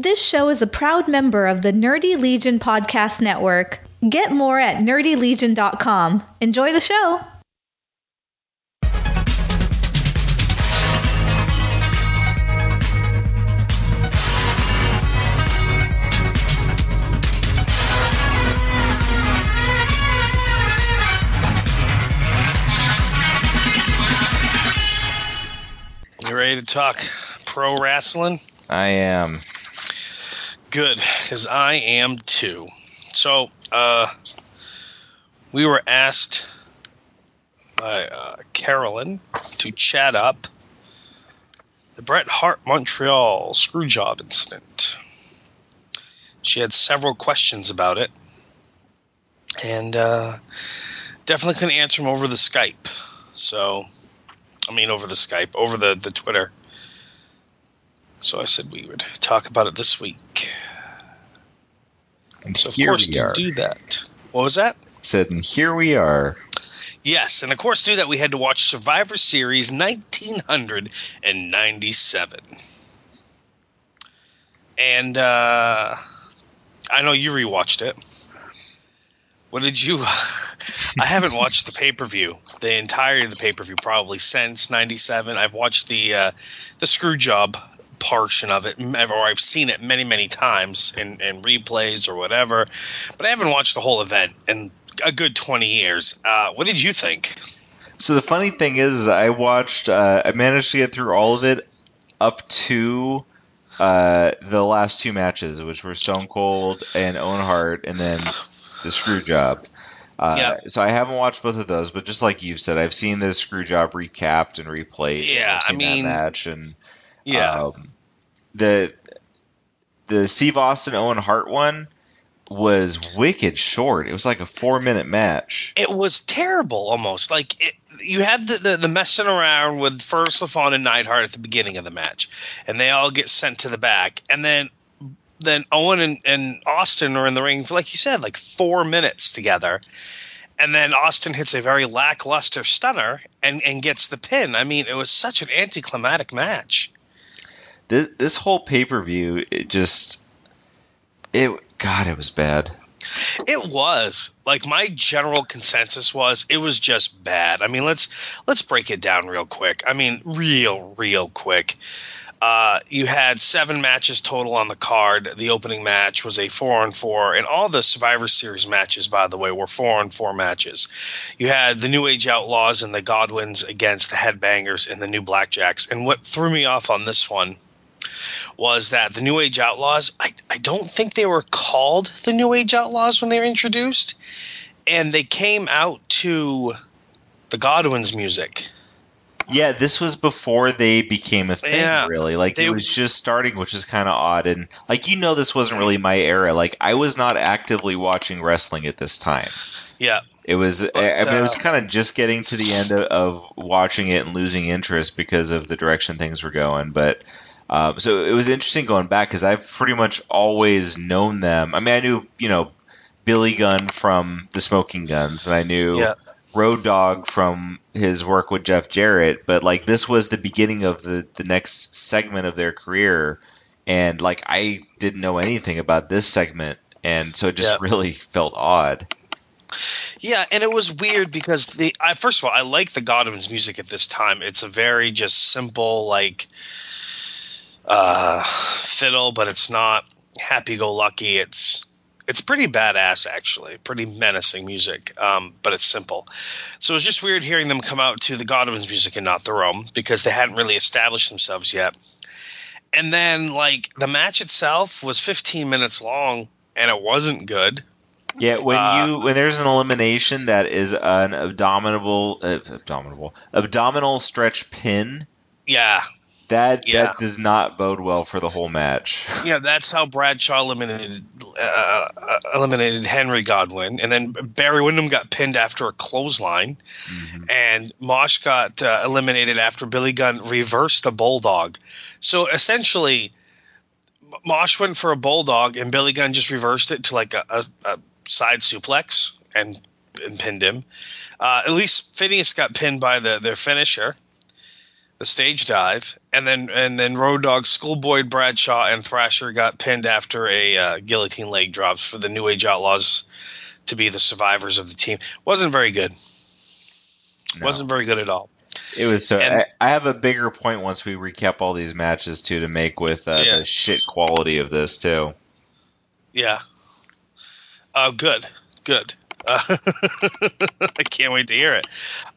This show is a proud member of the Nerdy Legion Podcast Network. Get more at nerdylegion.com. Enjoy the show. You ready to talk pro wrestling? I am. Good, because I am too. So, uh, we were asked by uh, Carolyn to chat up the Bret Hart Montreal screwjob incident. She had several questions about it, and uh, definitely couldn't answer them over the Skype. So, I mean, over the Skype, over the, the Twitter. So I said we would talk about it this week. And So of course we to are. do that. What was that? Said, and here we are. Yes, and of course to do that we had to watch Survivor Series 1997. And uh, I know you rewatched it. What did you? I haven't watched the pay per view, the entirety of the pay per view, probably since '97. I've watched the uh, the screw job portion of it, or I've seen it many, many times in, in replays or whatever, but I haven't watched the whole event in a good 20 years. Uh, what did you think? So the funny thing is, I watched. Uh, I managed to get through all of it up to uh, the last two matches, which were Stone Cold and Owen Hart, and then the Screw Job. Uh, Yeah. So I haven't watched both of those, but just like you've said, I've seen the Screw Job recapped and replayed. Yeah, I mean- that match and Yeah, Um, the the Steve Austin Owen Hart one was wicked short. It was like a four minute match. it was terrible almost. Like it, you had the, the, the messing around with first LaFon and Neidhart at the beginning of the match, and they all get sent to the back, and then then Owen and, and Austin are in the ring for like you said, like four minutes together. And then Austin hits a very lackluster stunner and, and gets the pin. I mean, it was such an anticlimactic match. This this whole pay per view, it just it God, it was bad. It was like my general consensus was it was just bad. I mean, let's let's break it down real quick. I mean, real real quick. Uh, you had seven matches total on the card. The opening match was a four on four, and all the Survivor Series matches, by the way, were four on four matches. You had the New Age Outlaws and the Godwins against the Headbangers and the New Blackjacks. And what threw me off on this one was that the New Age Outlaws, I, I don't think they were called the New Age Outlaws when they were introduced. And they came out to the Godwins music. Yeah, this was before they became a thing, Yeah, really. Like they- it was just starting, which is kind of odd. And like you know, this wasn't really my era. Like I was not actively watching wrestling at this time. Yeah. It was. I I mean, it was uh, kind of just getting to the end of, of watching it and losing interest because of the direction things were going. But um, so it was interesting going back because I've pretty much always known them. I mean, I knew you know Billy Gunn from the Smoking Guns, and I knew Yeah. Road Dogg from his work with Jeff Jarrett. But like this was the beginning of the the next segment of their career, and like I didn't know anything about this segment, and so it just Yeah. really felt odd. Yeah, and it was weird because the I first of all I like the Godwin's music at this time. It's a very just simple like uh fiddle, but it's not happy go lucky. It's it's pretty badass actually, pretty menacing music. Um, but it's simple. So it was just weird hearing them come out to the Godwin's music and not their own because they hadn't really established themselves yet. And then like the match itself was 15 minutes long and it wasn't good. Yeah, when Uh, you when there's an elimination that is an abdominal uh, abdominal abdominal stretch pin, Yeah, that Yeah. that does not bode well for the whole match. Yeah, that's how Bradshaw eliminated uh, eliminated Henry Godwin, and then Barry Windham got pinned after a clothesline, and Mosh got uh, eliminated after Billy Gunn reversed a bulldog. So essentially, Mosh went for a bulldog, and Billy Gunn just reversed it to like a, a, a side suplex and and pinned him. Uh, at least Phineas got pinned by the their finisher. The stage dive, and then and then Road Dogg, Schoolboy Bradshaw, and Thrasher got pinned after a uh, guillotine leg drops for the New Age Outlaws to be the survivors of the team. wasn't very good. No. Wasn't very good at all. It was so. And- I, I have a bigger point once we recap all these matches too to make with uh, Yeah. the shit quality of this too. Yeah. Oh, good, good. Uh, I can't wait to hear it.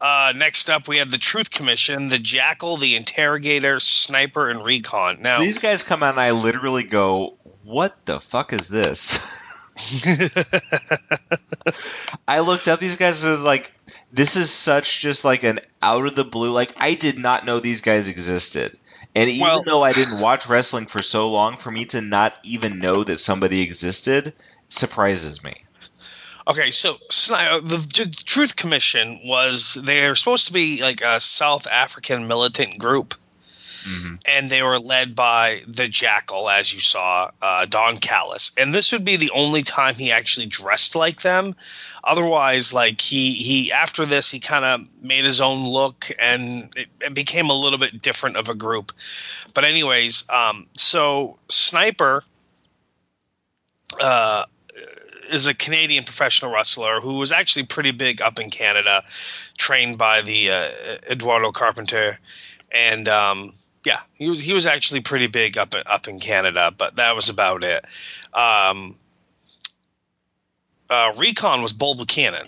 Uh, next up, we have the Truth Commission, the Jackal, the Interrogator, Sniper, and Recon. Now, So these guys come out and I literally go, "What the fuck is this?" I looked up these guys and was like, "This is such just like an out of the blue. Like I did not know these guys existed." And even Well- though I didn't watch wrestling for so long, for me to not even know that somebody existed surprises me. Okay, so uh, the Truth Commission was they're supposed to be like a South African militant group, Mhm. and they were led by the Jackal, as you saw, uh, Don Callis. And this would be the only time he actually dressed like them. Otherwise, like he he after this, he kind of made his own look, and it, it became a little bit different of a group. But anyways, um, so Sniper. Uh, is a Canadian professional wrestler who was actually pretty big up in Canada, trained by the uh, Eduardo Carpenter, and um, yeah, he was he was actually pretty big up up in Canada, but that was about it. Um, uh, Recon was Bull Buchanan.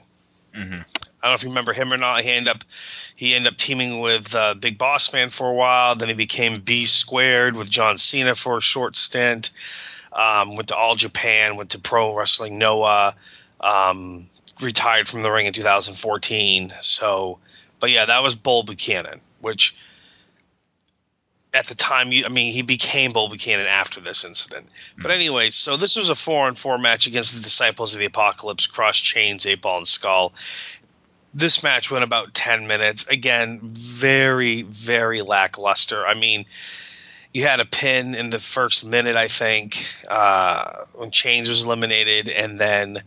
Mhm. I don't know if you remember him or not. He ended up he ended up teaming with uh, Big Boss Man for a while. Then he became B Squared with John Cena for a short stint. Um, went to All Japan, went to Pro Wrestling Noah, um, retired from the ring in 2014. So, but yeah, that was Bull Buchanan, which at the time, I mean, he became Bull Buchanan after this incident. But anyway, so this was a four on four match against the Disciples of the Apocalypse, Crush Chains, Eight Ball, and Skull. This match went about 10 minutes. Again, very, very lackluster. I mean, you had a pin in the first minute, I think, uh, when Chains was eliminated, and then,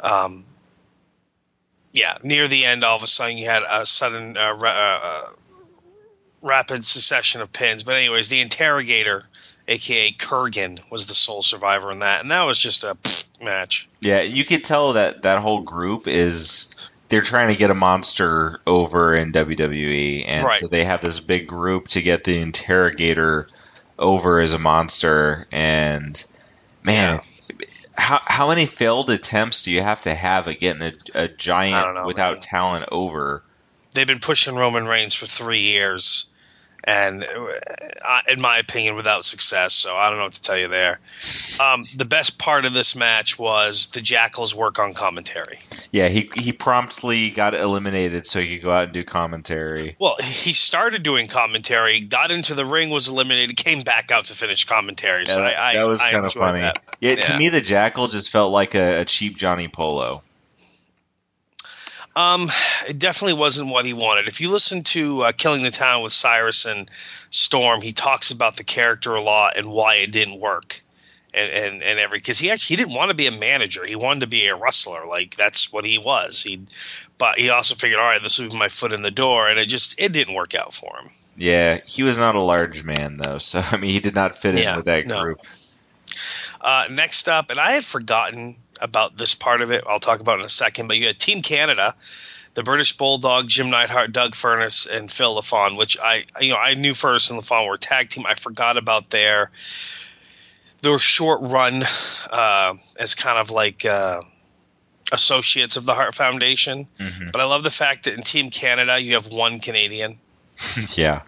um, yeah, near the end, all of a sudden you had a sudden uh, ra- uh, rapid succession of pins. But anyways, the interrogator, aka Kurrgan, was the sole survivor in that, and that was just a pfft match. Yeah, you could tell that that whole group is they're trying to get a monster over in WWE, and Right. so they have this big group to get the interrogator over as a monster. And man, how how many failed attempts do you have to have at getting a, don't giant know, without man. talent over? They've been pushing Roman Reigns for three years, and uh, in my opinion, without success. So I don't know what to tell you there. Um, the best part of this match was the Jackals' work on commentary. Yeah, he he promptly got eliminated so he could go out and do commentary. Well, he started doing commentary, got into the ring, was eliminated, came back out to finish commentary. So Yeah, that, I, I, that was I kind of funny. that. Yeah, to me, the Jackal just felt like a, a cheap Johnny Polo. Um, it definitely wasn't what he wanted. If you listen to uh, Killing the Town with Cyrus and Storm, he talks about the character a lot and why it didn't work, and and, and every because he actually he didn't want to be a manager. He wanted to be a wrestler. Like that's what he was. He, but he also figured, all right, this will be my foot in the door, and it just it didn't work out for him. Yeah, he was not a large man though, so I mean, he did not fit in Yeah, with that no. group. Uh, next up, and I had forgotten about this part of it. I'll talk about it in a second. But you had Team Canada, the British Bulldog, Jim Neidhart, Doug Furnas, and Phil Lafon, which I you know I knew Furnas and Lafon were a tag team. I forgot about their their short run uh, as kind of like uh, associates of the Hart Foundation. Mhm. But I love the fact that in Team Canada you have one Canadian yeah,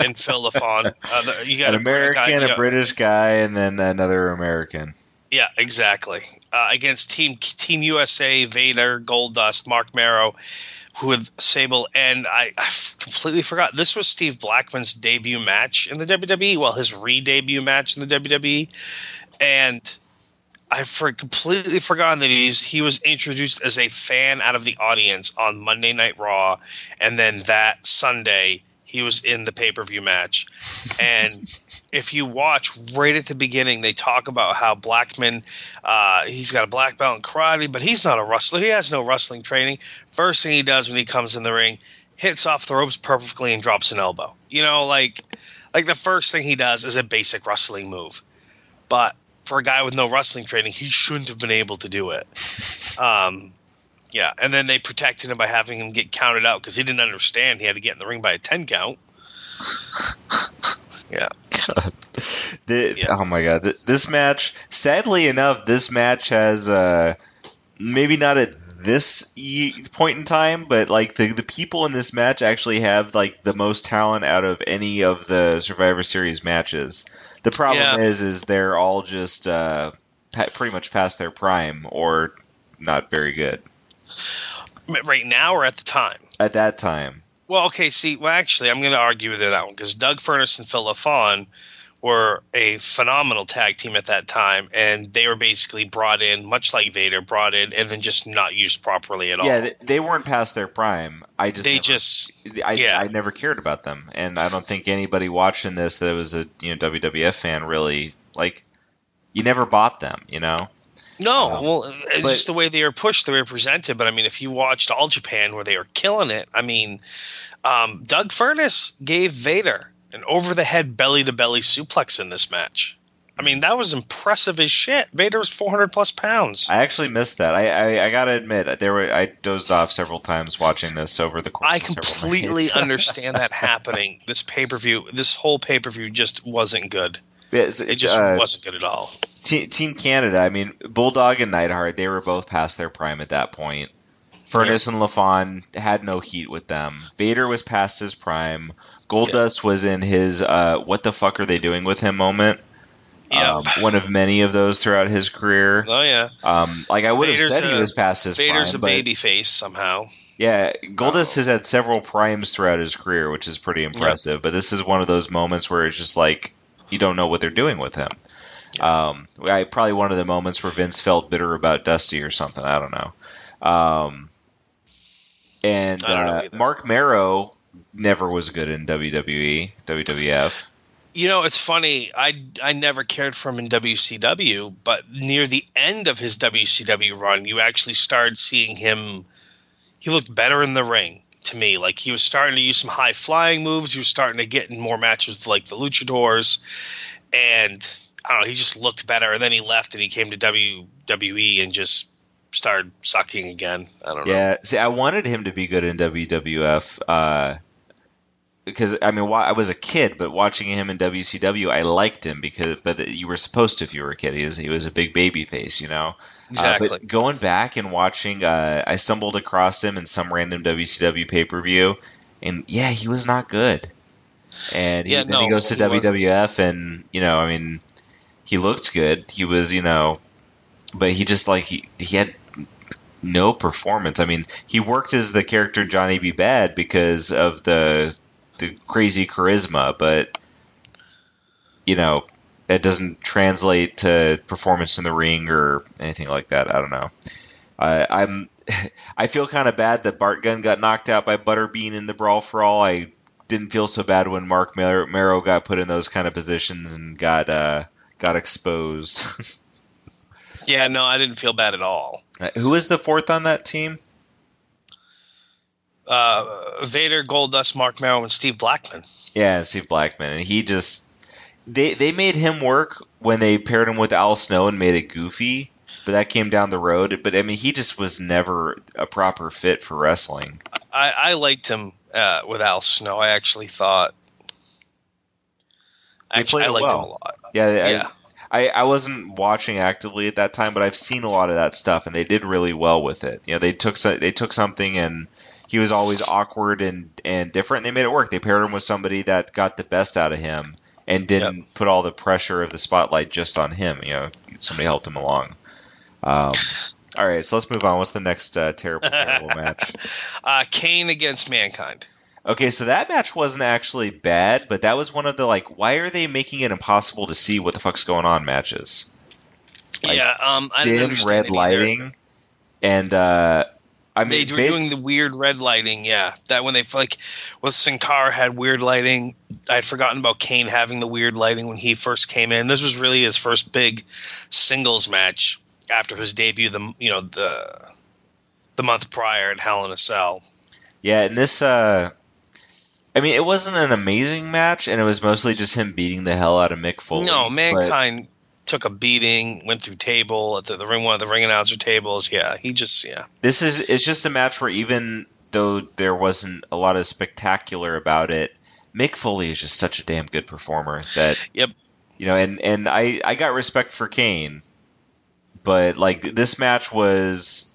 and Phil Lafon. Uh, you got an a guy- American, you a British guy, and then another American. Yeah, exactly. Uh, against Team Team USA, Vader, Goldust, Marc Mero, who with Sable, and I, I completely forgot this was Steve Blackman's debut match in the WWE. Well, his re-debut match in the WWE, and I for completely forgotten that he's he was introduced as a fan out of the audience on Monday Night Raw, and then that Sunday he was in the pay per view match. And if you watch right at the beginning, they talk about how Blackman, uh, he's got a black belt in karate, but he's not a wrestler. He has no wrestling training. First thing he does when he comes in the ring hits off the ropes perfectly and drops an elbow. You know, like like the first thing he does is a basic wrestling move, but for a guy with no wrestling training, he shouldn't have been able to do it. um, yeah, and then they protected him by having him get counted out because he didn't understand he had to get in the ring by a ten count. Yeah. The, Yeah. Oh my god, Th- this match. Sadly enough, this match has uh, maybe not at this point in time, but like the the people in this match actually have like the most talent out of any of the Survivor Series matches. The problem Yeah. is, is they're all just uh, pretty much past their prime or not very good Right now or at the time? at that time. Well, okay. See, well, actually, I'm going to argue with you that one because Doug Furnas and Phil LaFon were a phenomenal tag team at that time, and they were basically brought in, much like Vader, brought in and then just not used properly at all. Yeah, they, they weren't past their prime. I just they never- just I, Yeah. I never cared about them, and I don't think anybody watching this that was a you know WWF fan really like. You never bought them, you know. No. Um, well, it's but- just the way they were pushed, the way they were presented. But I mean, if you watched All Japan where they were killing it, I mean, um, Doug Furnas gave Vader an over-the-head belly-to-belly suplex in this match. I mean, that was impressive as shit. Vader was 400 plus pounds. I actually missed that. I, I, I gotta admit, there were I dozed off several times watching this over the course. I completely understand that happening. This pay per view, this whole pay per view just wasn't good. Yes, It just uh, wasn't good at all. Te- Team Canada. I mean, Bulldog and Neidhart. They were both past their prime at that point. Furnas and LaFon had no heat with them. Vader was past his prime. Goldust was in his uh, "What the fuck are they doing with him?" moment. Yeah. Um, one of many of those throughout his career. oh yeah. Um, like I would have Vader's said he a- was past his Vader's prime, a baby face somehow. yeah, Goldust has had several primes throughout his career, which is pretty impressive. But this is one of those moments where it's just like you don't know what they're doing with him. Um, I, probably one of the moments where Vince felt bitter about Dusty or something. I don't know. Um, and I don't know uh. Marc Mero never was good in WWE, WWF. You know, it's funny. I I never cared for him in WCW, but near the end of his WCW run, you actually started seeing him. He looked better in the ring to me. Like he was starting to use some high flying moves. He was starting to get in more matches with like the Luchadors, and I don't know. He just looked better. And then he left and he came to WWE and just started sucking again. I don't know. Yeah, see, I wanted him to be good in WWF uh, because I mean, I was a kid, but watching him in WCW, I liked him because, but you were supposed to if you were a kid. He was he was a big baby face, you know. Exactly. Uh, but going back and watching, uh, I stumbled across him in some random WCW pay per view, and yeah, he was not good. And he, Yeah, then no, he goes to he wasn't. WWF, and you know, I mean, he looked good. He was, you know, but he just like he he had no performance. I mean, he worked as the character Johnny B. Badd because of the the crazy charisma, but you know, that doesn't translate to performance in the ring or anything like that. I don't know. I I'm I feel kind of bad that Bart Gunn got knocked out by Butterbean in the Brawl for All. I didn't feel so bad when Mark Mar- Mero got put in those kind of positions and got uh, got exposed. Yeah, no, I didn't feel bad at all. Uh, Who is the fourth on that team? Uh, Vader, Goldust, Marc Mero, and Steve Blackman. Yeah, Steve Blackman, and he just they they made him work when they paired him with Al Snow and made it goofy, but that came down the road. But I mean, he just was never a proper fit for wrestling. I, I liked him uh, with Al Snow. I actually thought. They Actually, I liked him a lot. Yeah, I- Yeah. I, I wasn't watching actively at that time, but I've seen a lot of that stuff, and they did really well with it. You know, they took so, they took something, and he was always awkward and and different. And they made it work. They paired him with somebody that got the best out of him and didn't put all the pressure of the spotlight just on him. You know, somebody helped him along. Um, all right, so let's move on. What's the next uh, terrible, terrible match? Uh, Kane against Mankind. Okay, so that match wasn't actually bad, but that was one of the like, why are they making it impossible to see what the fuck's going on matches? Like, yeah, um, I didn't dim understand red lighting, and uh, I mean, They were doing the weird red lighting. Yeah, that when they like, well, Sin Cara had weird lighting. I'd forgotten about Kane having the weird lighting when he first came in. This was really his first big singles match after his debut. The you know the the month prior at Hell in a Cell. Yeah, and this, uh, I mean, it wasn't an amazing match, and it was mostly just him beating the hell out of Mick Foley. no, mankind took a beating, went through table at the, the ring one of the ring announcer tables. Yeah, he just yeah. this is it's just a match where even though there wasn't a lot of spectacular about it, Mick Foley is just such a damn good performer that Yep. you know, and and I I got respect for Kane, but like this match was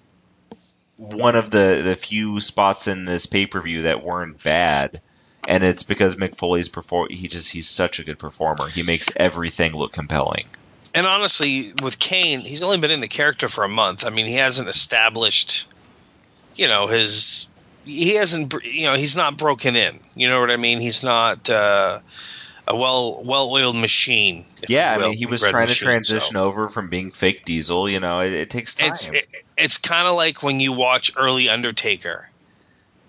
one of the the few spots in this pay per view that weren't bad. And it's because Mick Foley's perform. He just he's such a good performer. He makes everything look compelling. And honestly, with Kane, he's only been in the character for a month. I mean, he hasn't established, you know, his. He hasn't, you know, he's not broken in. You know what I mean? He's not uh, a well well oiled machine. Yeah, you I mean, he was trying to transition so. over from being fake Diesel. You know, it, it takes time. It's it, it's kind of like when you watch early Undertaker,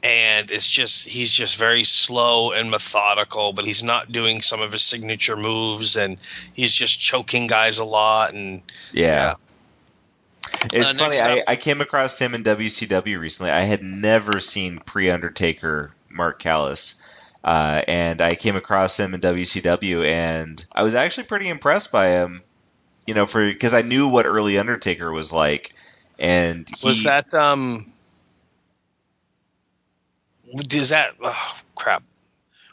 and it's just he's just very slow and methodical, but he's not doing some of his signature moves, and he's just choking guys a lot, and yeah. It's Uh, funny. next I, I came across him in WCW recently. I had never seen pre Undertaker Mark Calaway. Uh, and I came across him in WCW, and I was actually pretty impressed by him. You know, for because I knew what early Undertaker was like, and he, was that um is that oh, crap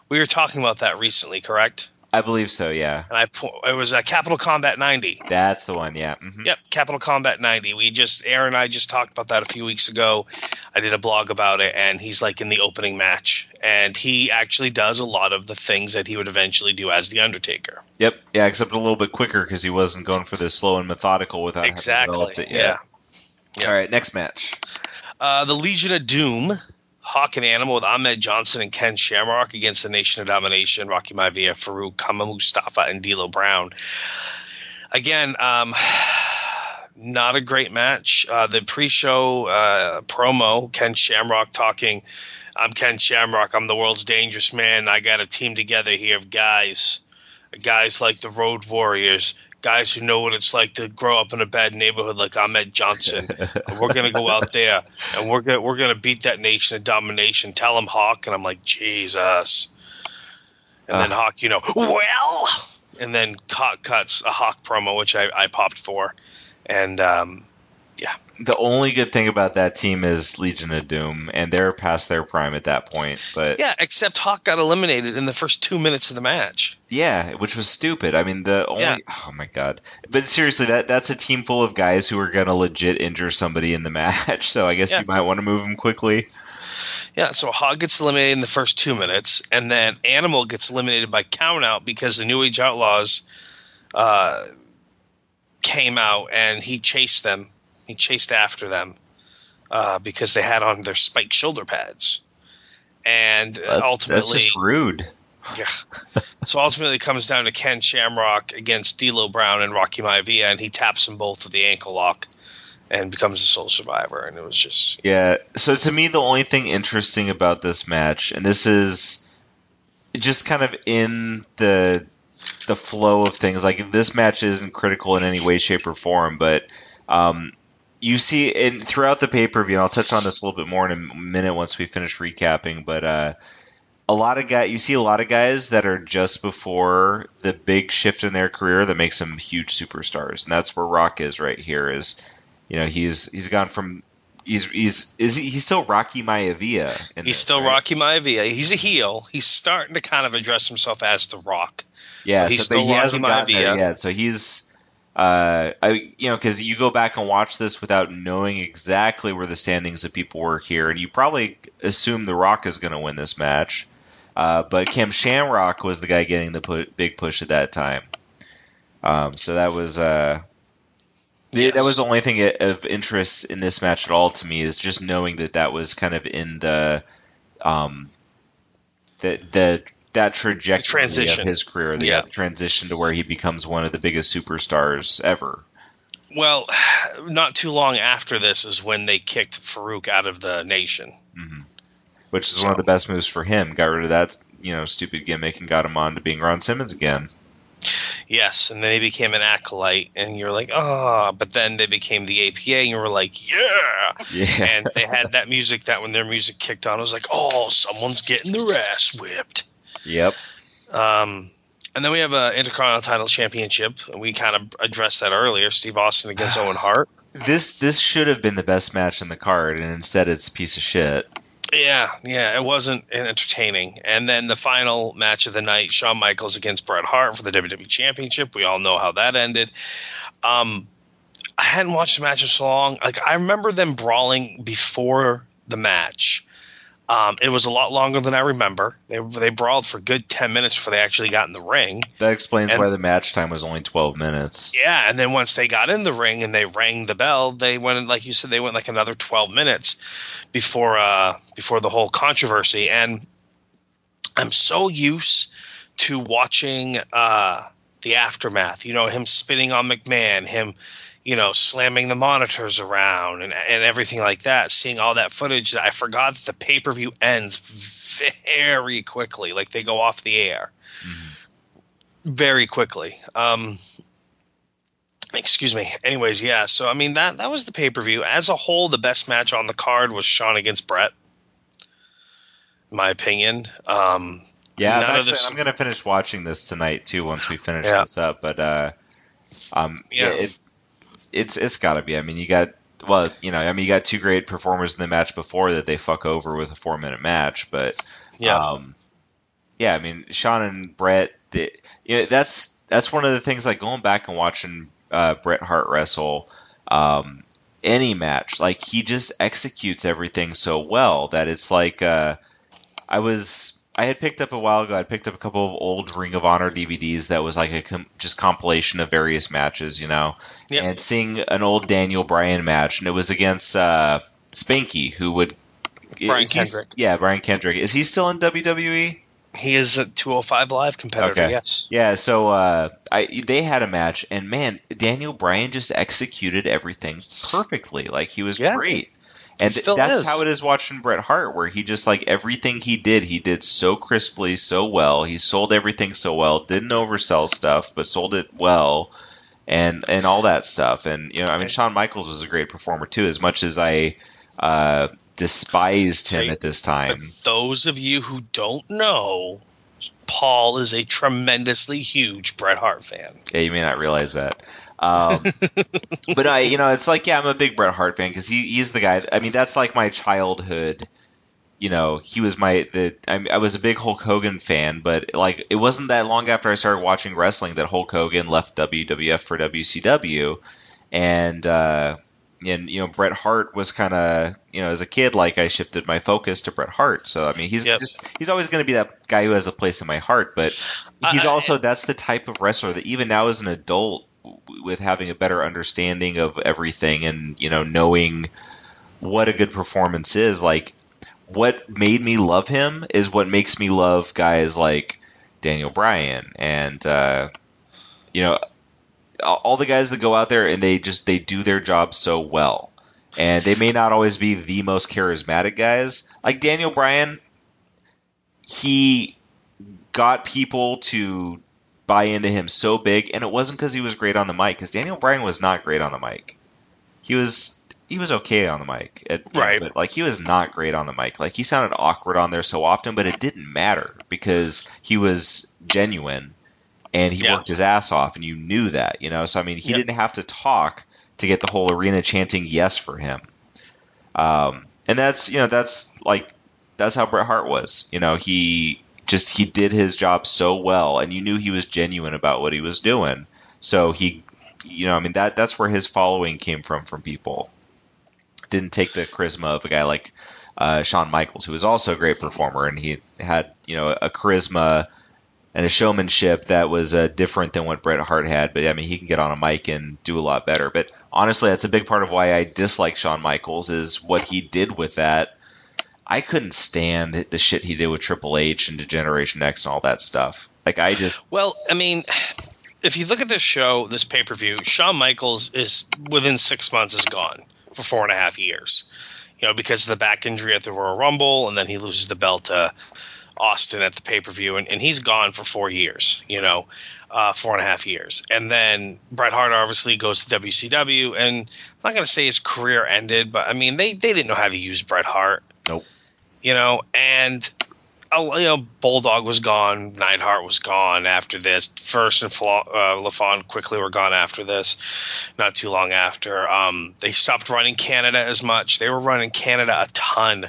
we were talking about that recently correct I believe so. Yeah, and i po- it was uh, capital combat 90 that's the one. Yeah. hmm yep capital combat 90 we just aaron and i just talked about that a few weeks ago i did a blog about it and he's like in the opening match and he actually does a lot of the things that he would eventually do as the undertaker Yep. Yeah, except a little bit quicker because he wasn't going for the slow and methodical without having exactly developed it yet. Yeah. All right, next match. Uh, the Legion of Doom, Hawk and Animal with Ahmed Johnson and Ken Shamrock against the Nation of Domination, Rocky Maivia, Farouk, Kama Mustafa, and D'Lo Brown. Again, um, not a great match. Uh, the pre-show uh, promo, Ken Shamrock talking, "I'm Ken Shamrock. I'm the world's dangerous man. I got a team together here of guys, guys like the Road Warriors." Guys who know what it's like to grow up in a bad neighborhood like Ahmed Johnson. we're gonna go out there and we're gonna we're gonna beat that nation of domination. Tell him Hawk, and I'm like Jesus. And then Ah. Hawk, you know, well, and then Hawk cuts a Hawk promo, which I, I popped for, and um, The only good thing about that team is Legion of Doom, and they're past their prime at that point. But yeah, except Hawk got eliminated in the first two minutes of the match. Yeah, which was stupid. I mean, the only Yeah. oh my god. But seriously, that that's a team full of guys who are gonna legit injure somebody in the match. So I guess Yeah. you might want to move them quickly. Yeah, so Hawk gets eliminated in the first two minutes, and then Animal gets eliminated by countout because the New Age Outlaws uh, came out and he chased them. He chased after them uh, because they had on their spiked shoulder pads, and That's, ultimately, that's rude. yeah. so ultimately, it comes down to Ken Shamrock against D'Lo Brown and Rocky Maivia, and he taps them both with the ankle lock and becomes a sole survivor. And it was just Yeah. So to me, the only thing interesting about this match, and this is just kind of in the the flow of things. Like this match isn't critical in any way, shape, or form, but um, you see, in throughout the pay per view, and I'll touch on this a little bit more in a minute once we finish recapping, but. Uh, a lot of guys, you see a lot of guys that are just before the big shift in their career that makes them huge superstars, and that's where Rock is right here. Is you know he's he's gone from he's he's is he, he's still Rocky Maivia. He's this, still right? Rocky Maivia. He's a heel. He's starting to kind of address himself as the Rock. Yeah, He's still Rocky Maivia. yet. So he's, uh, I you know, because you go back and watch this without knowing exactly where the standings of people were here, and you probably assume The Rock is going to win this match. Uh, but Ken Shamrock was the guy getting the pu- big push at that time. Um, so that was uh, Yes. that was the only thing of interest in this match at all to me is just knowing that that was kind of in the um, the the that trajectory transition. of his career, the Yeah. transition to where he becomes one of the biggest superstars ever. Well, not too long after this is when they kicked Farouk out of the nation. hmm Which is one of the best moves for him. Got rid of that you know stupid gimmick and got him on to being Ron Simmons again. Yes, and then they became an acolyte, and you're like, oh, but then they became the APA, and you were like, yeah. Yeah. And they had that music that when their music kicked on, I was like, oh, someone's getting their ass whipped. Yep. Um, and then we have a Intercontinental Title Championship. and We kind of addressed that earlier. Steve Austin against Owen Hart. This this should have been the best match in the card, and instead it's a piece of shit. Yeah, yeah, it wasn't entertaining. And then the final match of the night, Shawn Michaels against Bret Hart for the WWE Championship. We all know how that ended. Um, I hadn't watched the match in so long. Like I remember them brawling before the match. Um, it was a lot longer than I remember. They they brawled for a good ten minutes before they actually got in the ring. That explains And- why the match time was only 12 minutes. Yeah, and then once they got in the ring and they rang the bell, they went like you said they went like another 12 minutes before uh before the whole controversy and I'm so used to watching uh the aftermath, you know, him spitting on McMahon, him you know, slamming the monitors around and, and everything like that, seeing all that footage that I forgot that the pay per view ends very quickly. Like they go off the air very quickly. Um, excuse me. Anyways, yeah. So I mean that that was the pay per view as a whole. The best match on the card was Shawn against Bret, in my opinion. Um, Yeah, I'm, actually- I'm gonna finish watching this tonight too once we finish Yeah. this up. But uh, um, yeah, Yeah. it, it's it's got to be. I mean, you got well, you know, I mean, you got two great performers in the match before that they fuck over with a four minute match, but yeah, um, yeah, I mean, Shawn and Bret, the, you know, that's that's one of the things. Like going back and watching uh, Bret Hart wrestle um, any match, like he just executes everything so well that it's like uh, I was. I had picked up a while ago. I picked up a couple of old Ring of Honor DVDs that was like a com- just compilation of various matches, you know, Yep. and seeing an old Daniel Bryan match, and it was against uh, Spanky, who would Brian he- Kendrick. Yeah, Brian Kendrick. Is he still in? WWE? he is a 205 live competitor. Okay. Yes. Yeah, so uh, I they had a match, and man, Daniel Bryan just executed everything perfectly. Like he was Yeah. great, and Still that's is. how it is watching Bret Hart, where he just like everything he did, he did so crisply, so well. He sold everything so well, didn't oversell stuff, but sold it well, and and all that stuff. And you know, I mean, Shawn Michaels was a great performer too. As much as I uh, despised him at this time, those of you who don't know, Paul is a tremendously huge Bret Hart fan. Yeah, you may not realize that. Um, but I, you know, it's like, yeah, I'm a big Bret Hart fan because he, he's the guy. I mean, that's like my childhood. You know, he was my the. I, I was a big Hulk Hogan fan, but like, it wasn't that long after I started watching wrestling that Hulk Hogan left WWF for WCW, and uh, and you know, Bret Hart was kind of you know, as a kid, like I shifted my focus to Bret Hart. So I mean, he's Yep. just he's always going to be that guy who has a place in my heart, but he's I- also that's the type of wrestler that even now as an adult with having a better understanding of everything and you know knowing what a good performance is like what made me love him is what makes me love guys like Daniel Bryan and uh, you know all the guys that go out there and they just they do their job so well. And they may not always be the most charismatic guys. Like Daniel Bryan he got people to buy into him so big, and it wasn't because he was great on the mic. Because Daniel Bryan was not great on the mic. He was he was okay on the mic, at- Right. But like he was not great on the mic. Like he sounded awkward on there so often, but it didn't matter because he was genuine and he Yeah. worked his ass off, and you knew that, you know. So I mean, he Yep. didn't have to talk to get the whole arena chanting yes for him. Um, and that's you know that's like that's how Bret Hart was. You know, he just he did his job so well, and you knew he was genuine about what he was doing. So he, you know, I mean that that's where his following came from from people. Didn't take the charisma of a guy like uh, Shawn Michaels, who was also a great performer, and he had you know a charisma and a showmanship that was uh, different than what Bret Hart had. But I mean, he can get on a mic and do a lot better. But honestly, that's a big part of why I dislike Shawn Michaels is what he did with that. I couldn't stand the shit he did with Triple H and D-Generation X and all that stuff. Like I just Well, I mean, if you look at this show, this pay per view, Shawn Michaels is within six months is gone for four and a half years. You know, because of the back injury at the Royal Rumble, and then he loses the belt to Austin at the pay per view, and, and he's gone for four years. You know, uh, four and a half years, and then Bret Hart obviously goes to WCW, and I'm not going to say his career ended, but I mean they they didn't know how to use Bret Hart. Nope. You know, and uh, you know, Bulldog was gone, Neidhart was gone after this. First and Fla- uh, LaFon quickly were gone after this, not too long after. Um, they stopped running Canada as much. They were running Canada a ton.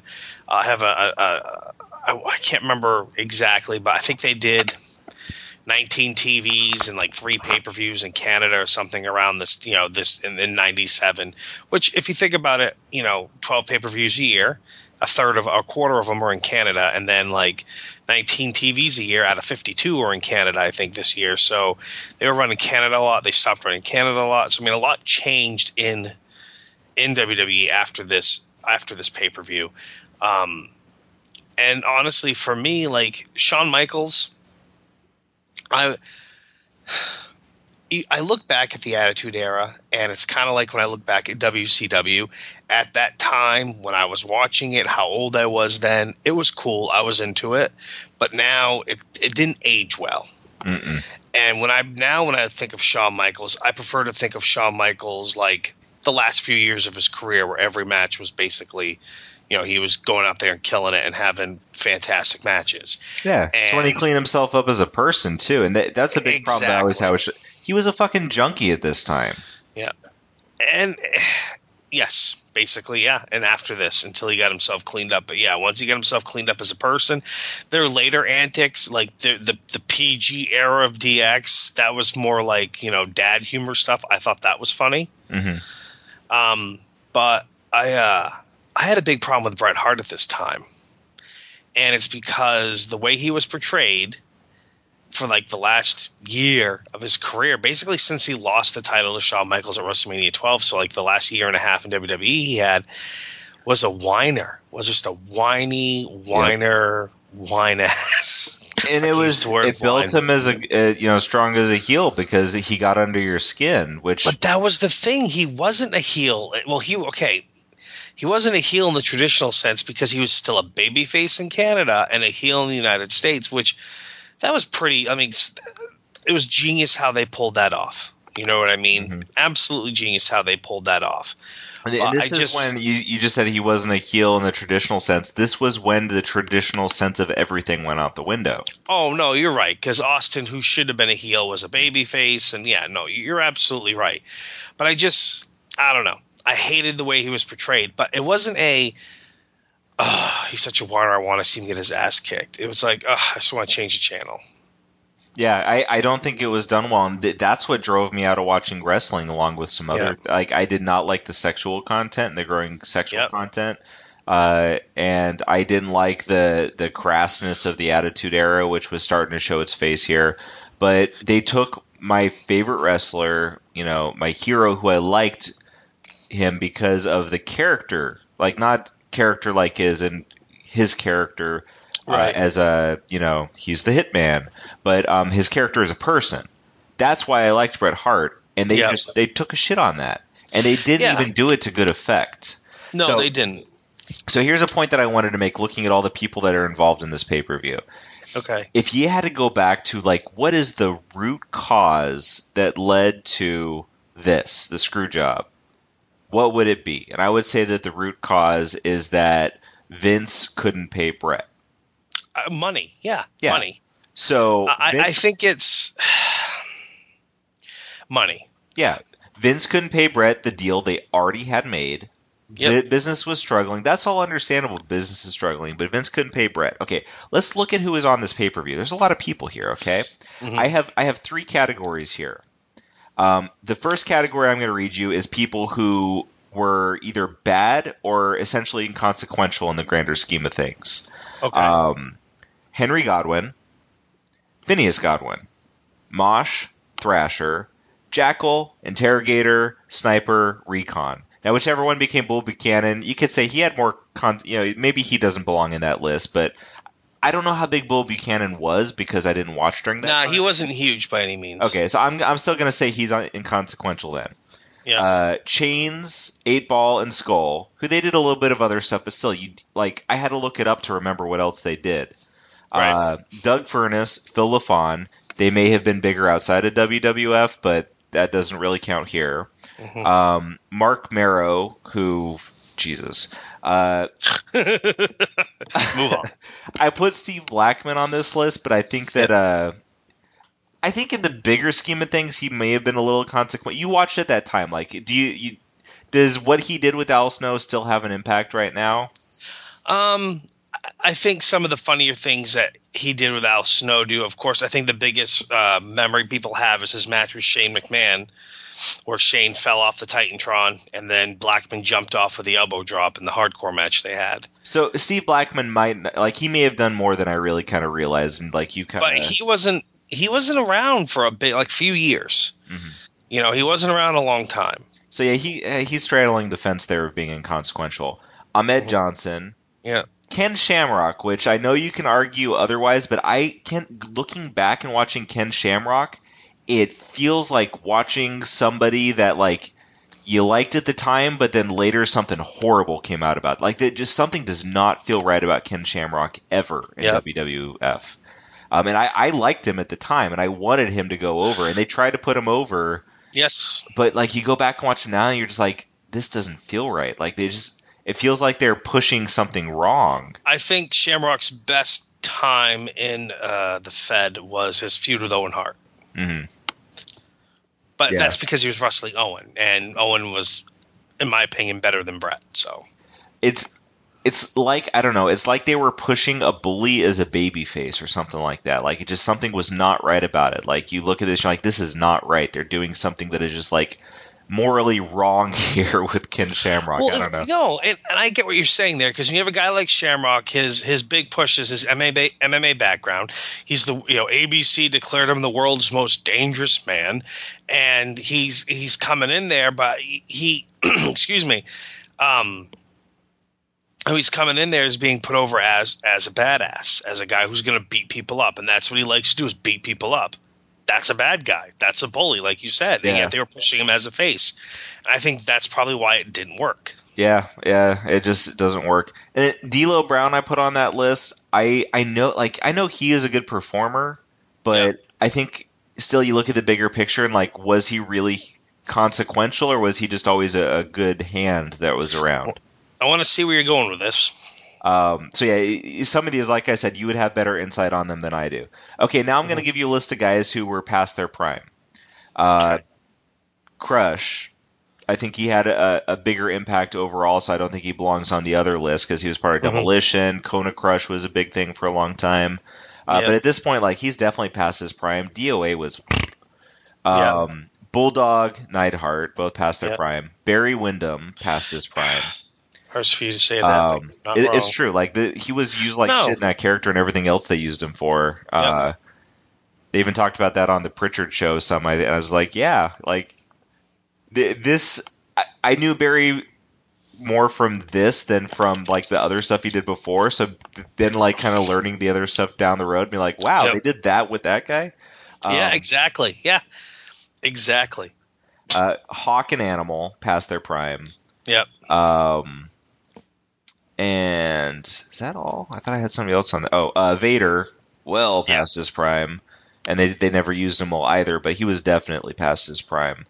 I have a, a, a I, I can't remember exactly, but I think they did 19 TVs and like three pay per views in Canada or something around this, you know, this in, in 97, which if you think about it, you know, 12 pay per views a year, a third of a quarter of them are in Canada, and then like 19 TVs a year out of 52 are in Canada, I think, this year. So they were running Canada a lot. They stopped running Canada a lot. So I mean, a lot changed in in WWE after this after this pay per view. Um, and honestly, for me, like Shawn Michaels, I I look back at the Attitude Era, and it's kind of like when I look back at WCW. At that time, when I was watching it, how old I was then, it was cool. I was into it, but now it it didn't age well. Mm-mm. And when I now when I think of Shawn Michaels, I prefer to think of Shawn Michaels like the last few years of his career, where every match was basically you know, he was going out there and killing it and having fantastic matches. Yeah, And- when he cleaned himself up as a person too, and that, that's a big problem that I always have. He was a fucking junkie at this time. Yeah. And yes, basically, yeah. And after this, until he got himself cleaned up, but yeah, once he got himself cleaned up as a person, their later antics, like the the, the PG era of DX, that was more like you know dad humor stuff. I thought that was funny. hmm Um, but I uh, I had a big problem with Bret Hart at this time, and it's because the way he was portrayed for like the last year of his career, basically since he lost the title to Shawn Michaels at WrestleMania 12, so like the last year and a half in WWE he had was a whiner, was just a whiny whiner, whine ass. And it was it built whine. him as a uh, you know strong as a heel because he got under your skin, which But that was the thing. He wasn't a heel. Well, he okay. He wasn't a heel in the traditional sense because he was still a babyface in Canada and a heel in the United States, which that was pretty. I mean, it was genius how they pulled that off. You know what I mean? Mhm. Absolutely genius how they pulled that off. And this I is just- when you, you just said he wasn't a heel in the traditional sense. This was when the traditional sense of everything went out the window. Oh no, you're right. Because Austin, who should have been a heel, was a babyface, and yeah, no, you're absolutely right. But I just, I don't know. I hated the way he was portrayed, but it wasn't a. Oh, he's such a whiner. I want to see him get his ass kicked. It was like, oh, I just want to change the channel. Yeah, I, I don't think it was done well, and th- that's what drove me out of watching wrestling, along with some other. Like, I did not like the sexual content, and the growing sexual Yep. content, uh, and I didn't like the the crassness of the Attitude Era, which was starting to show its face here. But they took my favorite wrestler, you know, my hero, who I liked him because of the character, like not character like his and his character uh, Right. as a you know he's the hitman, but um, his character as a person. That's why I liked Bret Hart, and they just, they took a shit on that, and they didn't Yeah. even do it to good effect. No, So- they didn't. So here's a point that I wanted to make, looking at all the people that are involved in this pay per view. Okay. If you had to go back to like what is the root cause that led to this, the screw job, what would it be? And I would say that the root cause is that Vince couldn't pay Bret. Uh, money. Yeah, Yeah. Money. So I, I think it's money. Yeah, Vince couldn't pay Bret the deal they already had made. Yep. The business was struggling. That's all understandable. Business is struggling, but Vince couldn't pay Bret. Okay, let's look at who is on this pay per view. There's a lot of people here. Okay, Mhm. I have I have three categories here. Um, the first category I'm going to read you is people who were either bad or essentially inconsequential in the grander scheme of things. Okay. Um, Henry Godwin, Phineas Godwin, Mosh, Thrasher, Jackal, Interrogator, Sniper, Recon. Now, whichever one became Bull Buchanan, you could say he had more. Con- you know, maybe he doesn't belong in that list, but I don't know how big Bull Buchanan was because I didn't watch during that. nah, time. he wasn't huge by any means. Okay, so I'm I'm still gonna say he's inconsequential then. Yeah. Uh, Chains, Eight Ball, and Skull, who they did a little bit of other stuff, but still, you like I had to look it up to remember what else they did. Right. Uh, Doug Furnas, Phil LaFon, they may have been bigger outside of WWF, but that doesn't really count here. Mhm. Um, Marc Mero, who, Jesus, uh, Move on. I put Steve Blackman on this list, but I think that uh, I think in the bigger scheme of things, he may have been a little consequent. You watched at that time, like, do you, you does what he did with Al Snow still have an impact right now? Um, I think some of the funnier things that he did with Al Snow do. Of course, I think the biggest uh, memory people have is his match with Shane McMahon, where Shane fell off the Titantron and then Blackman jumped off with the elbow drop in the hardcore match they had. So Steve Blackman might like he may have done more than I really kind of realized, and like you kind of. But he wasn't he wasn't around for a bit, like few years. Mhm. You know, he wasn't around a long time. so yeah he uh, he's straddling the fence there of being inconsequential. Ahmed Mhm. Johnson, Yeah. Ken Shamrock, which I know you can argue otherwise, but I can looking back and watching Ken Shamrock, it feels like watching somebody that like you liked at the time, but then later something horrible came out about. Like that, just something does not feel right about Ken Shamrock ever in Yep. WWF. Um, and I, I liked him at the time, and I wanted him to go over, and they tried to put him over, Yes. but like you go back and watch him now, and you're just like, this doesn't feel right. Like they just, it feels like they're pushing something wrong. I think Shamrock's best time in uh, the Fed was his feud with Owen Hart. Hmm But Yeah. that's because he was wrestling Owen, and Owen was, in my opinion, better than Bret. So it's it's like I don't know. It's like they were pushing a bully as a baby face or something like that. Like it just something was not right about it. Like you look at this, you're like, this is not right. They're doing something that is just like morally wrong here with Ken Shamrock. I don't know. No, and, and I get what you're saying there because when you have a guy like Shamrock, his his big push is his MMA, MMA background. He's the you know ABC declared him the world's most dangerous man, and he's he's coming in there, but he, excuse me, um, oh, he's coming in there is being put over as as a badass, as a guy who's going to beat people up, and that's what he likes to do is beat people up. That's a bad guy. That's a bully, like you said. And yet they were pushing him as a face. And I think that's probably why it didn't work. Yeah, yeah, it just doesn't work. And D'Lo Brown, I put on that list. I I know, like, I know he is a good performer, but I think still you look at the bigger picture and like, was he really consequential or was he just always a, a good hand that was around? I want to see where you're going with this. Um, so yeah, some of these, like I said, you would have better insight on them than I do. Okay, now I'm going to give you a list of guys who were past their prime. Uh, Okay. Crush, I think he had a, a bigger impact overall, so I don't think he belongs on the other list because he was part of Mhm. Demolition. Kona Crush was a big thing for a long time. Uh, Yeah. But at this point, like he's definitely past his prime. DOA was. Yeah. Um, Bulldog, Neidhart, both past their Yep. prime. Barry Windham past his prime. Hard for you to say that. Um, it- it's true. Like the, he was used like No. shit in that character and everything else they used him for. Uh, they even talked about that on the Prichard show. Some I, I was like, yeah, like th- this. I, I knew Barry more from this than from like the other stuff he did before. So then, like, kind of learning the other stuff down the road, be like, wow, Yep. they did that with that guy. yeah, Um, exactly. Yeah, exactly. uh, Hawk and Animal past their prime. Yep. Um, and is that all? I thought I had somebody else on the. Oh, uh, Vader, well Yeah. past his prime, and they they never used him well either, but he was definitely past his prime.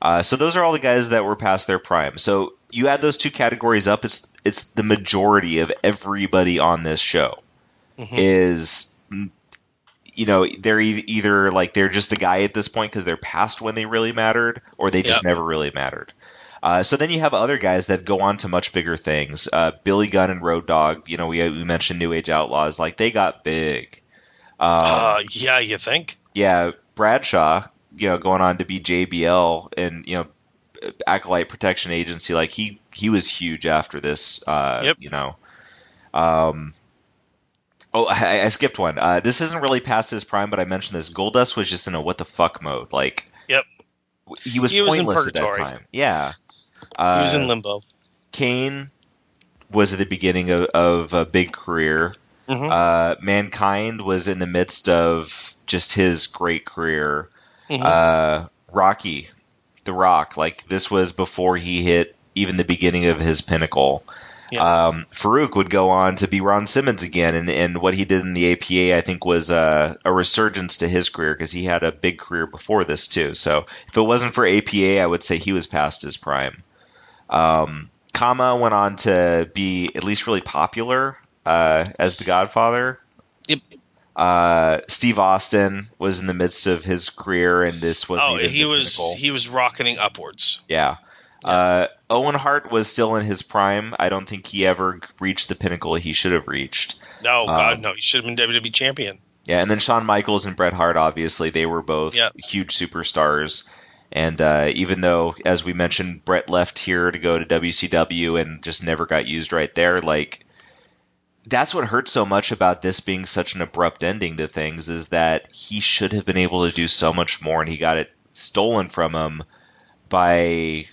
Uh, so those are all the guys that were past their prime. So you add those two categories up, it's it's the majority of everybody on this show Mhm. is mm, you know they're e- either like they're just a guy at this point because they're past when they really mattered or they just Yep. never really mattered uh, so then you have other guys that go on to much bigger things uh, billy gunn and Road Dogg you know we, we mentioned new age outlaws like they got big um, uh, yeah, you think? yeah bradshaw you know going on to be jbl and you know acolyte protection agency like he he was huge after this uh Yep. you know um oh I, I skipped one uh this isn't really past his prime but i mentioned this goldust was just in a what the fuck mode like Yep. he was He was in pointless at that purgatory. time. Yeah He was Uh, in limbo. kane was at the beginning of, of a big career Mhm. uh, Mankind was in the midst of just his great career. Mhm. Uh, Rocky, The Rock, like this was before he hit even the beginning of his pinnacle. Yeah. Um, Farouk would go on to be Ron Simmons again, and, and what he did in the APA, I think, was uh, a resurgence to his career because he had a big career before this too. So if it wasn't for APA, I would say he was past his prime. Um, Kama went on to be at least really popular uh, as the Godfather. Yep. Uh, Steve Austin was in the midst of his career, and this was Oh, he was he was rocketing upwards. yeah. Uh, Owen Hart was still in his prime. I don't think he ever reached the pinnacle he should have reached. No, God, Um, no, he should have been WWE champion. Yeah, and then Shawn Michaels and Bret Hart, obviously, they were both Yep. huge superstars. And uh, even though, as we mentioned, Bret left here to go to WCW and just never got used right there, like that's what hurts so much about this being such an abrupt ending to things is that he should have been able to do so much more, and he got it stolen from him by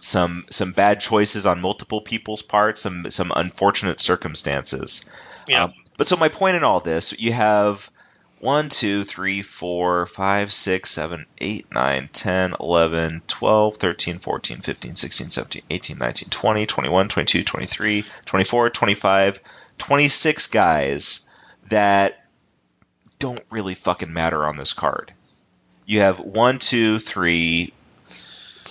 some some bad choices on multiple people's parts, some some unfortunate circumstances. Yeah. Um, but so my point in all this, you have 1, 2, 3, 4, 5, 6, 7, 8, 9, 10, 11, 12, 13, 14, 15, 16, 17, 18, 19, 20, 21, 22, 23, 24, 25, 26 guys that don't really fucking matter on this card. You have 1, 2, 3,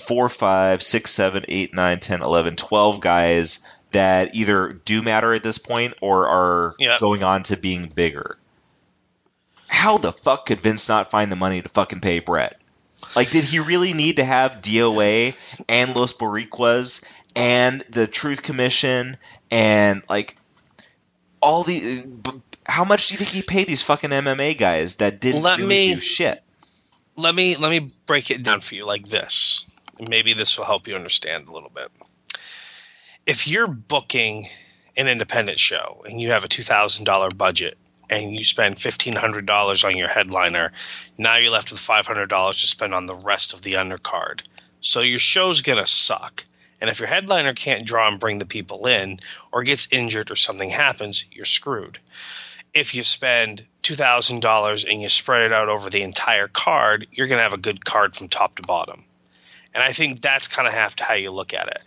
4, 5, 6, 7, 8, 9, 10, 11, 12 guys that either do matter at this point or are Yeah. going on to being bigger. How the fuck could Vince not find the money to fucking pay Brett? Like, did he really need to have DOA and Los Boricuas and the Truth Commission and like all the? How much do you think he paid these fucking MMA guys that didn't Let really me- do shit? let me let me break it down for you like this. Maybe this will help you understand a little bit. If you're booking an independent show and you have a two thousand dollar budget and you spend fifteen hundred dollars on your headliner, now you're left with five hundred dollars to spend on the rest of the undercard. So your show's gonna suck. And if your headliner can't draw and bring the people in, or gets injured or something happens, you're screwed if you spend two thousand dollars and you spread it out over the entire card, you're going to have a good card from top to bottom. And I think that's kind of half to how you look at it.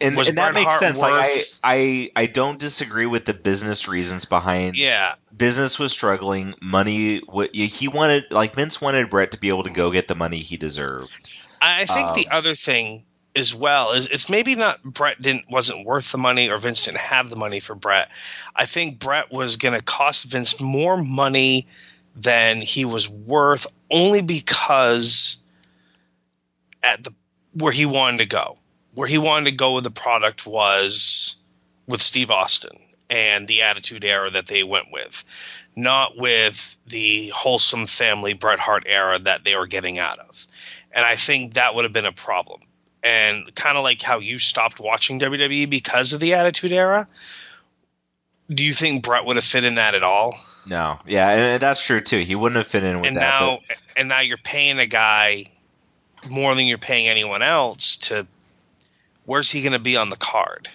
and, and that makes sense. Like I, I, I don't disagree with the business reasons behind. Yeah, Business was struggling. Money. He wanted, like Vince wanted Bret to be able to go get the money he deserved. I think the Um, other thing as well is it's maybe not Bret didn't wasn't worth the money or Vince didn't have the money for Bret. I think Bret was going to cost Vince more money than he was worth only because at the where he wanted to go, where he wanted to go with the product was with Steve Austin and the Attitude Era that they went with, not with the wholesome family Bret Hart era that they were getting out of. And I think that would have been a problem. And kind of like how you stopped watching WWE because of the Attitude Era. Do you think Bret would have fit in that at all? No, yeah, and that's true too. He wouldn't have fit in with and that. now and now you're paying a guy more than you're paying anyone else to where's he going to be on the card?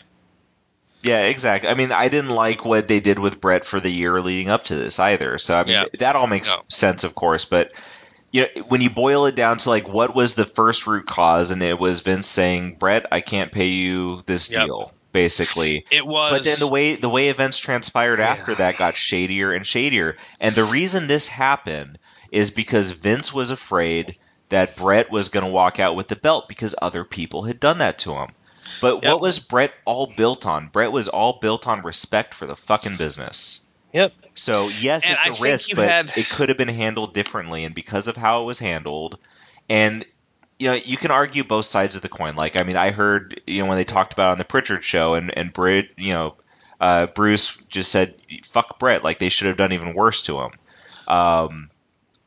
yeah, exactly. I mean, I didn't like what they did with Bret for the year leading up to this either. So I mean, Yeah. that all makes No. sense, of course. But you know, when you boil it down to like what was the first root cause, and it was Vince saying, "Bret, I can't pay you this Yep. deal," basically. It was But then the way the way events transpired after that got shadier and shadier. And the reason this happened is because Vince was afraid that Bret was going to walk out with the belt because other people had done that to him. But Yep. what was Bret all built on? Bret was all built on respect for the fucking business. Yep. So yes, And it's a risk, but had- it could have been handled differently, and because of how it was handled, and you know, you can argue both sides of the coin. Like, I mean, I heard you know when they talked about on the Prichard show, and and Brit, you know, uh, Bruce just said, "Fuck Bret," like they should have done even worse to him. Um,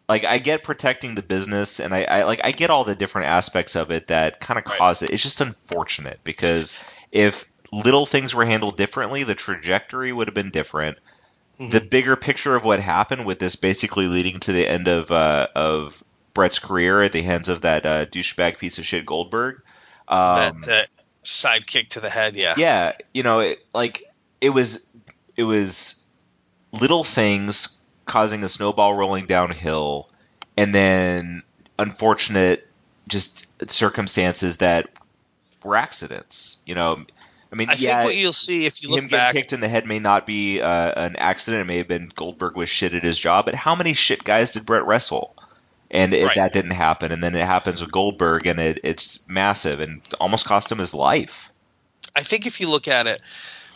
like I get protecting the business, and I, I like I get all the different aspects of it that kind of Right. cause it. It's just unfortunate because if little things were handled differently, the trajectory would have been different. Mhm. The bigger picture of what happened with this basically leading to the end of uh, of Bret's career at the hands of that uh, douchebag piece of shit Goldberg. Um, that uh, sidekick to the head, yeah. yeah, you know, it, like it was it was little things causing a snowball rolling downhill, and then unfortunate just circumstances that were accidents. You know, I mean, I yeah, think what you'll see if you look him back, getting kicked in the head may not be uh, an accident. It may have been Goldberg was shit at his job. But how many shit guys did Bret wrestle? And it, Right. that didn't happen. And then it happens with Goldberg, and it, it's massive and almost cost him his life. I think if you look at it,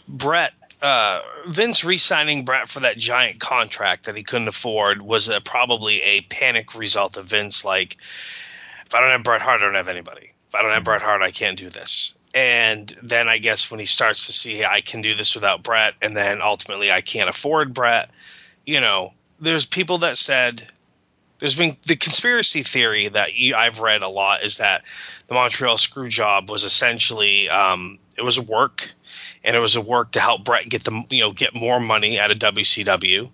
Bret, uh, Vince re-signing Bret for that giant contract that he couldn't afford was a, probably a panic result of Vince. Like, if I don't have Bret Hart, I don't have anybody. If I don't have Bret Hart, I can't do this. And then I guess when he starts to see I can do this without Bret, and then ultimately I can't afford Bret, you know, there's people that said there's been the conspiracy theory that I've read a lot is that the Montreal screw job was essentially um, it was work, and it was a work to help Bret get the you know get more money out of WCW,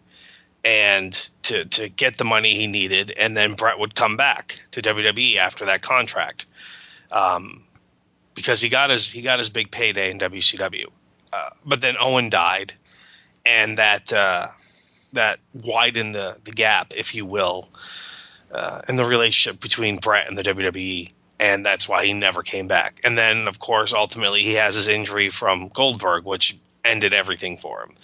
and to to get the money he needed, and then Bret would come back to WWE after that contract, um, because he got his he got his big payday in WCW, uh, but then Owen died, and that. Uh, that widened the, the gap, if you will, uh, in the relationship between Bret and the WWE, and that's why he never came back. And then, of course, ultimately he has his injury from Goldberg, which ended everything for him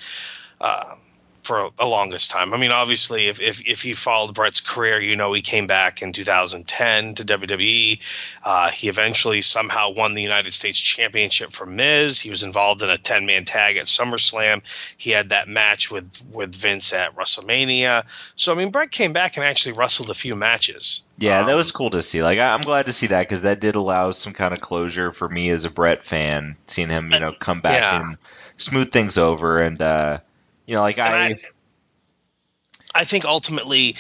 uh, for the longest time. I mean, obviously, if, if if you followed Bret's career, you know he came back in 2010 to WWE. Uh, he eventually somehow won the United States Championship for Miz. He was involved in a 10 man tag at SummerSlam. He had that match with with Vince at WrestleMania. So I mean, Bret came back and actually wrestled a few matches. Yeah, that Um, was cool to see. Like, I, I'm glad to see that because that did allow some kind of closure for me as a Bret fan, seeing him, you know, come back Yeah. and smooth things over. And, uh, you know, like I, I, I think ultimately,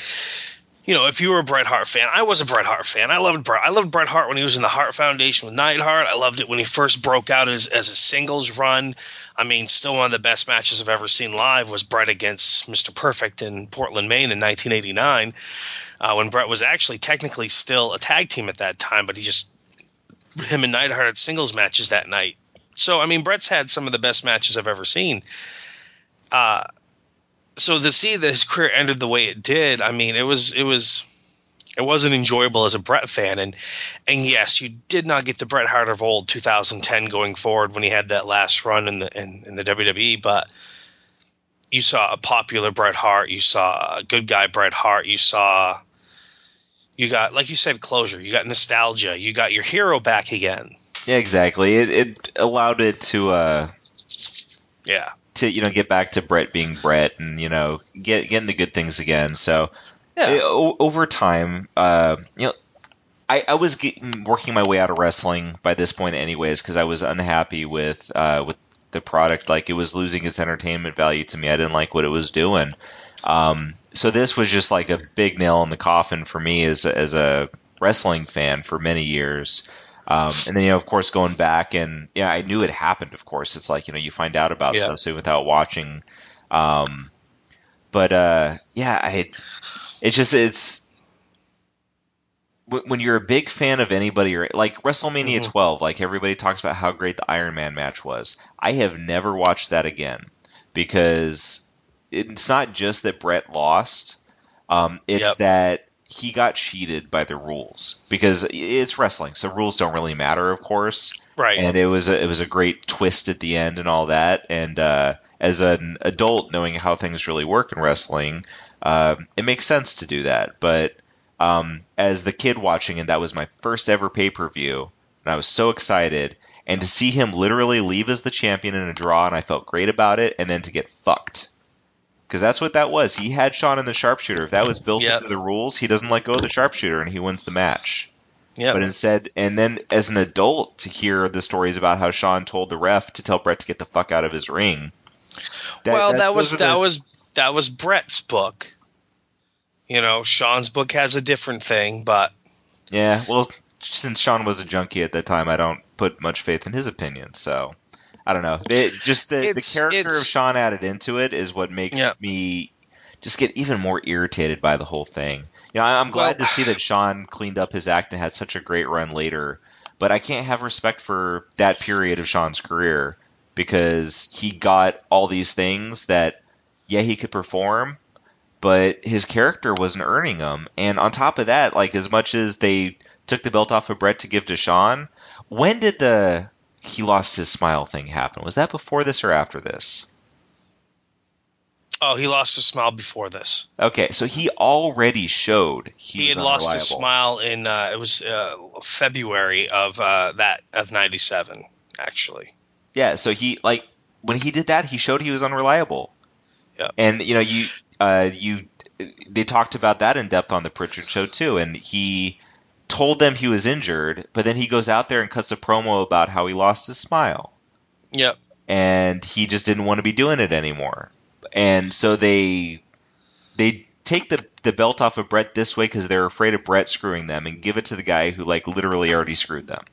you know, if you were a Bret Hart fan, I was a Bret Hart fan. I loved Bret. I loved Bret Hart when he was in the Hart Foundation with Neidhart. I loved it when he first broke out as, as a singles run. I mean, still one of the best matches I've ever seen live was Bret against Mr. Perfect in Portland, Maine in 1989, uh, when Bret was actually technically still a tag team at that time, but he just him and Neidhart had singles matches that night. So I mean, Bret's had some of the best matches I've ever seen. Uh, so to see that his career ended the way it did, I mean, it was it was it wasn't enjoyable as a Bret fan, and and yes, you did not get the Bret Hart of old 2010 going forward when he had that last run in the in, in the WWE, but you saw a popular Bret Hart, you saw a good guy Bret Hart, you saw you got like you said closure, you got nostalgia, you got your hero back again. yeah, exactly. It, it allowed it to, uh, Yeah. To you know get back to Bret being Bret and you know get getting the good things again. So Yeah. uh, o- over time, uh, you know, I, I was getting, working my way out of wrestling by this point, anyways, because I was unhappy with uh, with the product. Like it was losing its entertainment value to me. I didn't like what it was doing. Um, so this was just like a big nail in the coffin for me as a, as a wrestling fan for many years. Um, and then you know, of course, going back and yeah, I knew it happened. Of course, it's like you know you find out about Yeah. stuff so without watching. Um, but uh, yeah, I it's just it's when you're a big fan of anybody or like WrestleMania Mhm. 12, like everybody talks about how great the Iron Man match was. I have never watched that again because it's not just that Bret lost. Um, it's Yep. that he got cheated by the rules because it's wrestling, so rules don't really matter, of course Right. and it was a, it was a great twist at the end and all that. And uh, as an adult, knowing how things really work in wrestling, uh, it makes sense to do that. But um, as the kid watching and that was my first ever pay per view, and I was so excited. And to see him literally leave as the champion in a draw, and I felt great about it, and then to get fucked. Because that's what that was. He had Shawn in the sharpshooter. If that was built Yep. into the rules, he doesn't let go of the sharpshooter, and he wins the match. yeah. But instead, and then as an adult, to hear the stories about how Shawn told the ref to tell Bret to get the fuck out of his ring. well, that, was that the- was that was Bret's book. You know, Shawn's book has a different thing, but Yeah, well, since Shawn was a junkie at that time, I don't put much faith in his opinion. So I don't know. It, just the, the character of Shawn added into it is what makes Yeah. me just get even more irritated by the whole thing. You know, I- I'm glad Well- to see that Shawn cleaned up his act and had such a great run later. But I can't have respect for that period of Shawn's career because he got all these things that, yeah, he could perform, but his character wasn't earning them. And on top of that, like as much as they took the belt off of Bret to give to Shawn, when did the he lost his smile thing happen? Was that before this or after this? Oh, he lost his smile before this. Okay, so he already showed he, He had lost his smile in uh, it was uh, February of uh, that of '97, actually. Yeah, so he like when he did that, he showed he was unreliable. Yeah. And you know, you uh, you they talked about that in depth on the Prichard show too, and he told them he was injured, but then he goes out there and cuts a promo about how he lost his smile, Yep. and he just didn't want to be doing it anymore. And so they they take the the belt off of Bret this way because they're afraid of Bret screwing them, and give it to the guy who like literally already screwed them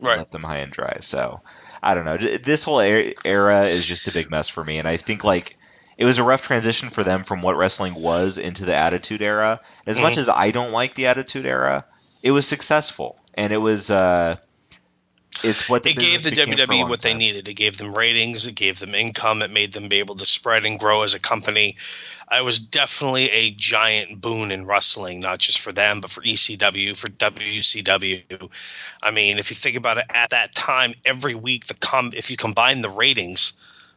Right. left them high and dry. So I don't know. This whole er- era is just a big mess for me, and I think like it was a rough transition for them from what wrestling was into the Attitude Era. As much Mhm. as I don't like the Attitude Era, it was successful, and it was. uh it's what It gave the business became for a WWE what they time. needed. It gave them ratings. It gave them income. It made them be able to spread and grow as a company. It was definitely a giant boon in wrestling, not just for them, but for ECW, for WCW. I mean, if you think about it, at that time, every week, the com- if you combine the ratings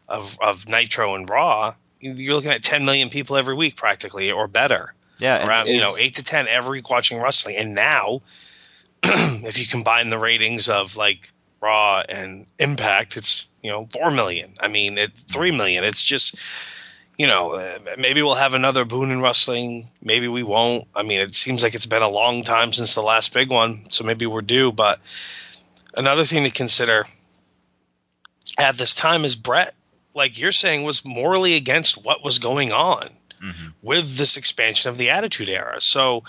of, of Nitro and Raw, you're looking at 10 million people every week, practically, or better Yeah, around you know eight to ten every week watching wrestling. And now if you combine the ratings of like raw and impact it's you know four million. I mean it three million. It's just you know uh, maybe we'll have another boon in wrestling. Maybe we won't. I mean it seems like it's been a long time since the last big one so maybe we're due. But another thing to consider at this time is bret like you're saying was morally against what was going on Mhm. with this expansion of the Attitude Era. So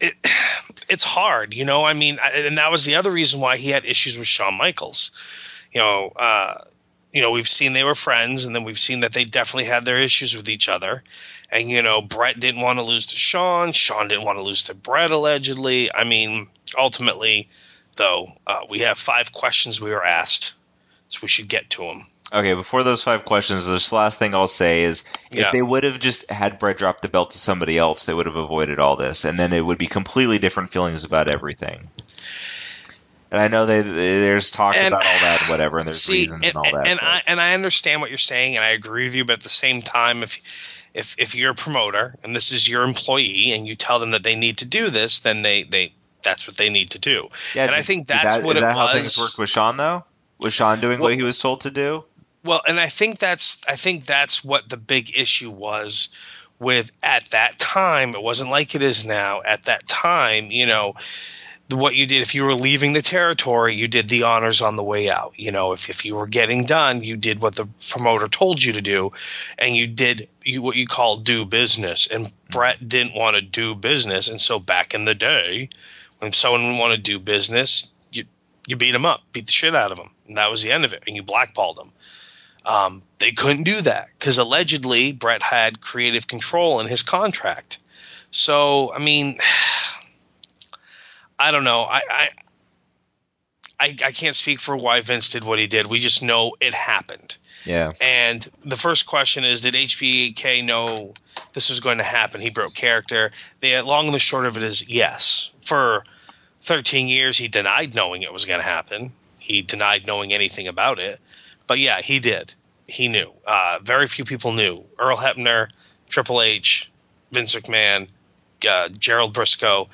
it it's hard, you know. I mean, and that was the other reason why he had issues with Shawn Michaels. You know, uh, you know, we've seen they were friends, and then we've seen that they definitely had their issues with each other. And you know, Bret didn't want to lose to Shawn. Shawn didn't want to lose to Bret, allegedly. I mean, ultimately, though, uh, we have five questions we were asked, so we should get to them. Okay, before those five questions, this last thing I'll say is if they would have just had Bret drop the belt to somebody else, they would have avoided all this, and then it would be completely different feelings about everything. And I know they, there's talk And- about all that, and whatever, and there's See, reasons and, and all that. and but- I and I understand what you're saying, and I agree with you. But at the same time, if if if you're a promoter and this is your employee, and you tell them that they need to do this, then they they that's what they need to do. yeah, and I think that's that, what it that how was. things worked with Shawn, though? Was Shawn doing Well- what he was told to do? Well, and I think that's I think that's what the big issue was with at that time. It wasn't like it is now. At that time, you know, what you did if you were leaving the territory, you did the honors on the way out. You know, if if you were getting done, you did what the promoter told you to do, and you did you, what you call do business. And Bret didn't want to do business, and so back in the day, when someone wanted to do business, you you beat them up, beat the shit out of them, and that was the end of it, and you blackballed them. Um, they couldn't do that because allegedly Bret had creative control in his contract. So I mean, I don't know. I, I I I can't speak for why Vince did what he did. We just know it happened. Yeah. And the first question is, did HBK know this was going to happen? He broke character. The long and the short of it is yes. For 13 years, he denied knowing it was going to happen. He denied knowing anything about it. But yeah, he did. He knew. Uh, very few people knew. Earl Hebner, Triple H, Vince McMahon, uh, Gerald Brisco,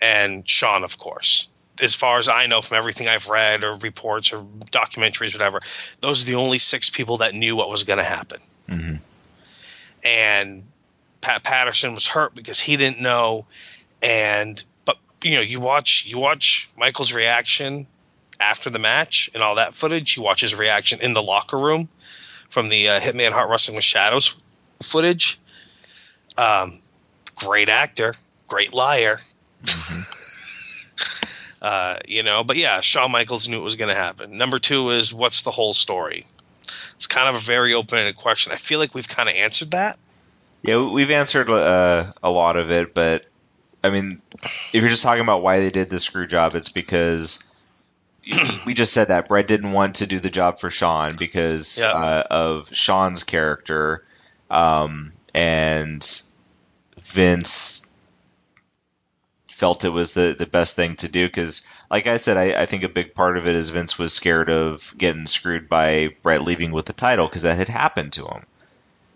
and Shawn, of course. As far as I know from everything I've read or reports or documentaries, whatever, those are the only six people that knew what was going to happen. hmm And Pat Patterson was hurt because he didn't know. And but you know, you watch you watch Michael's reaction after the match and all that footage. You watch his reaction in the locker room from the uh, Hitman Hart Wrestling with Shadows footage. Um, great actor, great liar. Uh, you know, but yeah, Shawn Michaels knew it was going to happen. Number two is what's the whole story? It's kind of a very open-ended question. I feel like we've kind of answered that. Yeah, we've answered uh, a lot of it, but I mean, if you're just talking about why they did the screw job, it's because we just said that Bret didn't want to do the job for Shawn because Yeah. uh, of Shawn's character, um, and Vince felt it was the the best thing to do because, like I said, I, I think a big part of it is Vince was scared of getting screwed by Bret leaving with the title because that had happened to him.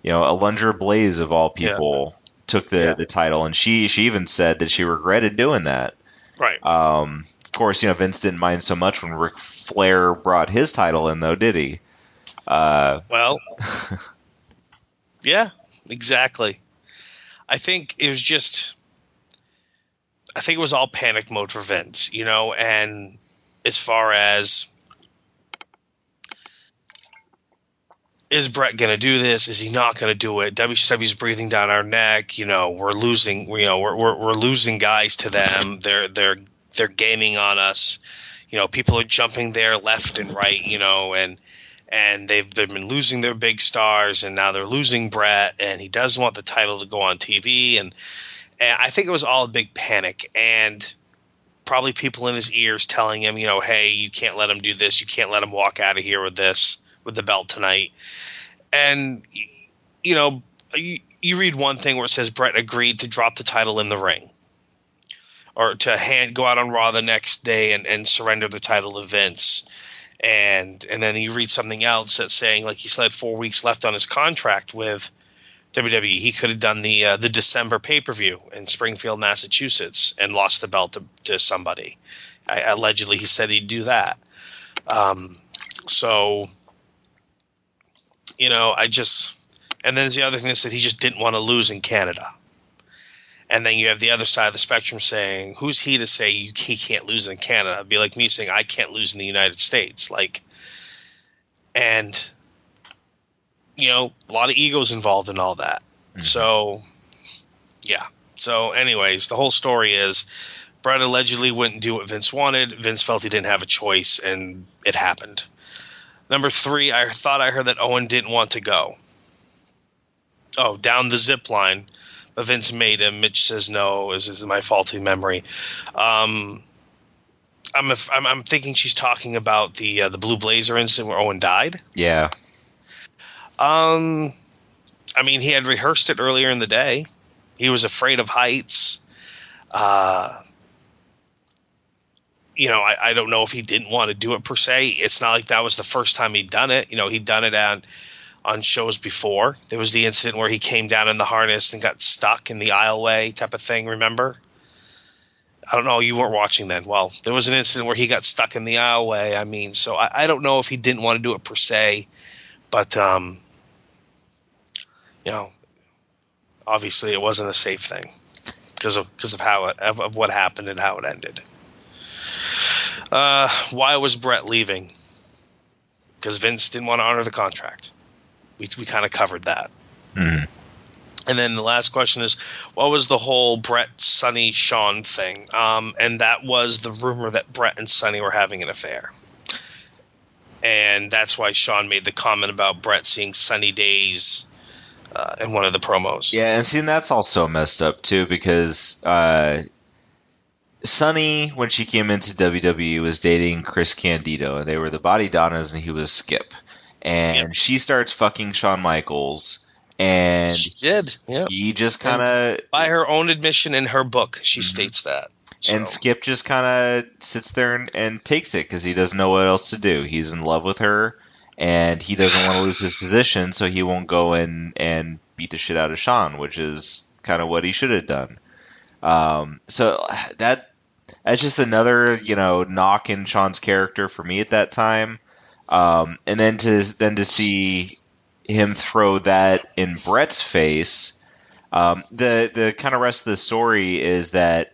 You know, Alundra Blaze of all people yeah. took the, yeah. the title, and she she even said that she regretted doing that. Right. Um, course, you know Vince didn't mind so much when Ric Flair brought his title in, though, did he? Uh, well, yeah, exactly. I think it was just I think it was all panic mode for Vince, you know, and as far as is Bret going to do this? Is he not going to do it? WCW's breathing down our neck. You know, we're losing. You know, we're, we're we're losing guys to them. They're they're they're gaining on us. You know, people are jumping there left and right. You know, and and they've they've been losing their big stars, and now they're losing Bret, and he doesn't want the title to go on TV, and and I think it was all a big panic and probably people in his ears telling him, you know, hey, you can't let him do this. You can't let him walk out of here with this, with the belt tonight. And, you know, you, you read one thing where it says Bret agreed to drop the title in the ring or to hand go out on Raw the next day and, and surrender the title to Vince. And and then you read something else that's saying like he still had four weeks left on his contract with – WWE. He could have done the uh, the December pay per view in Springfield, Massachusetts, and lost the belt to, to somebody. I, allegedly, he said he'd do that. Um, so, you know, I just and then there's the other thing that said he just didn't want to lose in Canada. And then you have the other side of the spectrum saying, "Who's he to say you, he can't lose in Canada?" It'd be like me saying, "I can't lose in the United States." Like, and you know, a lot of egos involved in all that. Mm-hmm. So, yeah. So, anyways, the whole story is Bret allegedly wouldn't do what Vince wanted. Vince felt he didn't have a choice, and it happened. Number three, I thought I heard that Owen didn't want to go. Oh, down the zip line, Vince made him. Mitch says no. Is is my faulty memory? Um, I'm, I'm, I'm thinking she's talking about the uh, the Blue Blazer incident where Owen died. Yeah. Um, I mean, he had rehearsed it earlier in the day. He was afraid of heights. Uh, you know, I, I don't know if he didn't want to do it per se. It's not like that was the first time he'd done it. You know, he'd done it on on shows before. There was the incident where he came down in the harness and got stuck in the aisleway type of thing. Remember? I don't know. You weren't watching then. Well, there was an incident where he got stuck in the aisleway. I mean, so I, I don't know if he didn't want to do it per se, but um, you know, obviously it wasn't a safe thing because of because of how it, of, what happened and how it ended. Uh, why was Bret leaving? Because Vince didn't want to honor the contract. We we kind of covered that. Mm-hmm. And then the last question is, what was the whole Bret, Sunny, Shawn thing? Um, and that was the rumor that Bret and Sunny were having an affair. And that's why Shawn made the comment about Bret seeing Sunny Days uh, in one of the promos. Yeah, and see, that's also messed up too because uh, Sunny, when she came into WWE, was dating Chris Candido, and they were the Body Donnas, and he was Skip. And she starts fucking Shawn Michaels, and she did. Yeah, he just kind of by her own admission in her book, she mm-hmm. states that. So. And Skip just kind of sits there and, and takes it because he doesn't know what else to do. He's in love with her and he doesn't want to lose his position, so he won't go in and beat the shit out of Shawn, which is kind of what he should have done. Um, so that that's just another you know knock in Shawn's character for me at that time. Um, and then to then to see him throw that in Bret's face. Um, the the kind of rest of the story is that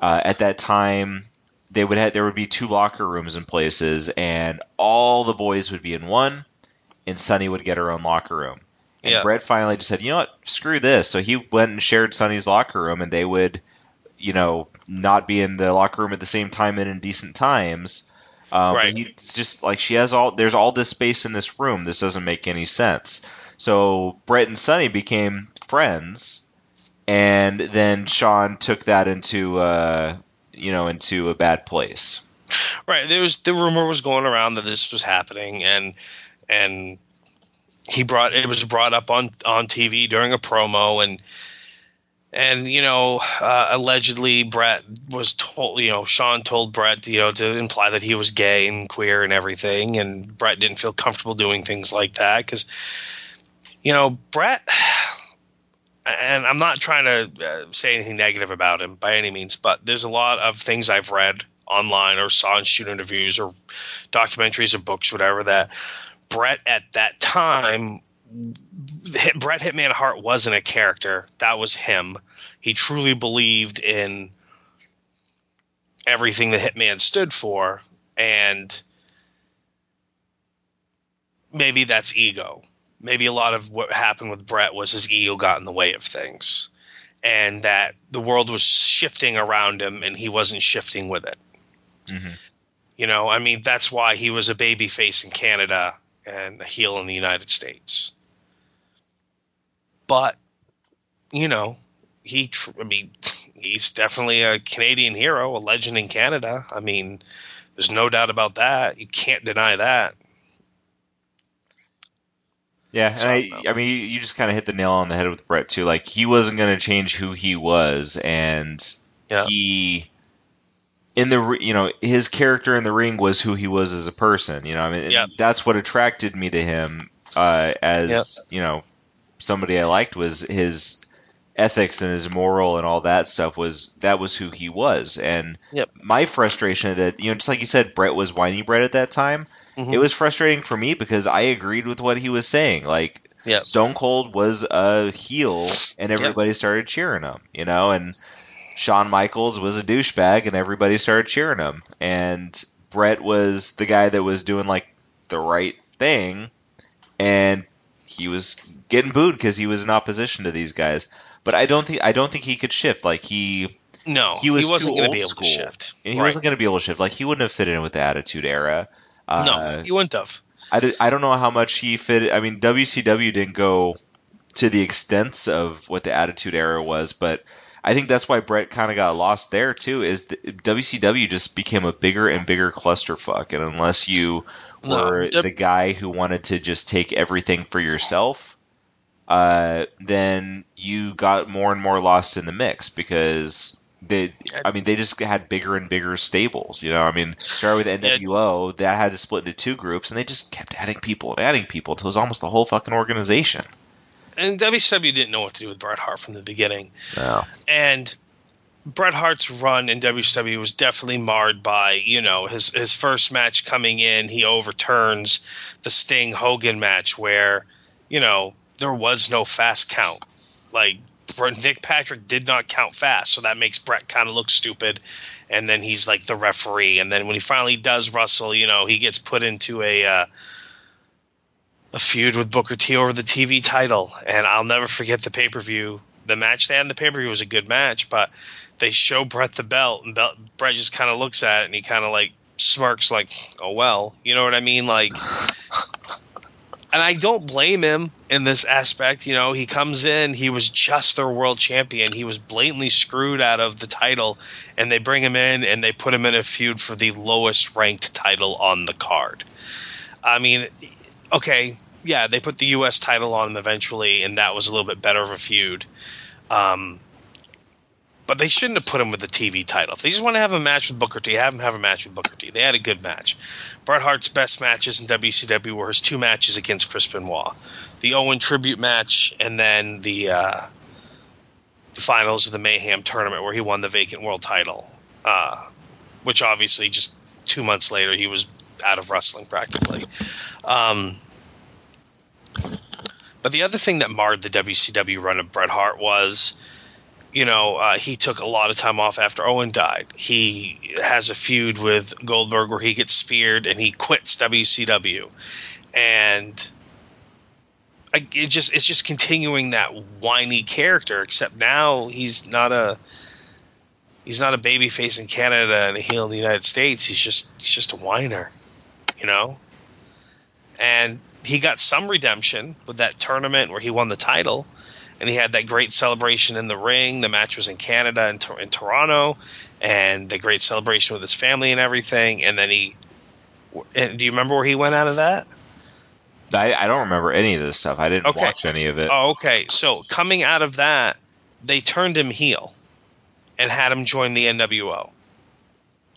uh, at that time they would have there would be two locker rooms in places, and all the boys would be in one, and Sunny would get her own locker room. And yeah. Bret finally just said, you know what, screw this. So he went and shared Sunny's locker room, and they would, you know, not be in the locker room at the same time and in decent times. Um, right. It's just like she has all. There's all this space in this room. This doesn't make any sense. So Bret and Sunny became friends, and then Shawn took that into uh, you know into a bad place. Right. There was the rumor was going around that this was happening, and and he brought it was brought up on on TV during a promo, and and you know, uh, allegedly Bret was told, you know, Shawn told Bret, you know, to imply that he was gay and queer and everything, and Bret didn't feel comfortable doing things like that because, you know, Bret, And I'm not trying to uh, say anything negative about him by any means, but there's a lot of things I've read online or saw in shoot interviews or documentaries or books, whatever, that Bret at that time Bret Hitman Hart wasn't a character. That was him. He truly believed in everything the Hitman stood for, and maybe that's ego. Maybe a lot of what happened with Bret was his ego got in the way of things, and that the world was shifting around him, and he wasn't shifting with it. Mm-hmm. You know, I mean, that's why he was a baby face in Canada and a heel in the United States but you know, he. Tr- I mean, he's definitely a Canadian hero, a legend in Canada. I mean, there's no doubt about that. You can't deny that. Yeah, and I, I mean, you just kind of hit the nail on the head with Bret too. Like he wasn't going to change who he was, and yeah. he, in the you know, his character in the ring was who he was as a person. You know, I mean, yeah. that's what attracted me to him uh, as you know somebody I liked was his ethics and his moral and all that stuff was that was who he was. And yep. my frustration that you know, just like you said, Bret was whiny Bret at that time. Mm-hmm. It was frustrating for me because I agreed with what he was saying. Like yep. Stone Cold was a heel, and everybody yep. started cheering him. You know, and Shawn Michaels was a douchebag, and everybody started cheering him. And Bret was the guy that was doing like the right thing, and he was getting booed because he was in opposition to these guys. But I don't think I don't think he could shift. Like he no, he, was wasn't going to be able school. to shift. And he right. wasn't going to be able to shift. Like he wouldn't have fit in with the Attitude Era. Uh, no, he wouldn't have. I, did, I don't know how much he fit. I mean, WCW didn't go to the extents of what the Attitude Era was, but I think that's why Bret kind of got lost there too. Is the, WCW just became a bigger and bigger clusterfuck, and unless you were no, the guy who wanted to just take everything for yourself, uh, then you got more and more lost in the mix because they, I mean, they just had bigger and bigger stables. You know, I mean, started with NWO, that had to split into two groups, and they just kept adding people and adding people until it was almost the whole fucking organization. And WCW didn't know what to do with Bret Hart from the beginning. No. And Bret Hart's run in WCW was definitely marred by, you know, his his first match coming in, he overturns the Sting Hogan match where, you know, there was no fast count. Like Nick Patrick did not count fast, so that makes Bret kind of look stupid. And then he's like the referee, and then when he finally does Russell, you know, he gets put into a uh, a feud with Booker T over the TV title. And I'll never forget the pay per view. The match they had in the pay per view was a good match, but they show Bret the belt, and belt, Bret just kind of looks at it and he kind of like smirks, like, "Oh well," you know what I mean? Like, and I don't blame him in this aspect. You know, he comes in, he was just their world champion, he was blatantly screwed out of the title, and they bring him in and they put him in a feud for the lowest ranked title on the card. I mean, okay, yeah, they put the U.S. title on him eventually, and that was a little bit better of a feud. Um, but they shouldn't have put him with the TV title. If they just want to have a match with Booker T, have him have a match with Booker T. They had a good match. Bret Hart's best matches in WCW were his two matches against Chris Benoit, the Owen tribute match, and then the, uh, the finals of the Mayhem tournament where he won the vacant world title. Uh, which obviously just two months later he was out of wrestling practically. Um, but the other thing that marred the WCW run of Bret Hart was you know, uh, he took a lot of time off after Owen died. He has a feud with Goldberg where he gets speared and he quits WCW, and it just it's just continuing that whiny character. Except now he's not a he's not a baby face in Canada and a heel in the United States. He's just he's just a whiner, you know. And he got some redemption with that tournament where he won the title and he had that great celebration in the ring. The match was in Canada and in, in Toronto, and the great celebration with his family and everything. And then he, and do you remember where he went out of that? I, I don't remember any of this stuff. I didn't okay. watch any of it. Oh, okay. So coming out of that, they turned him heel and had him join the NWO.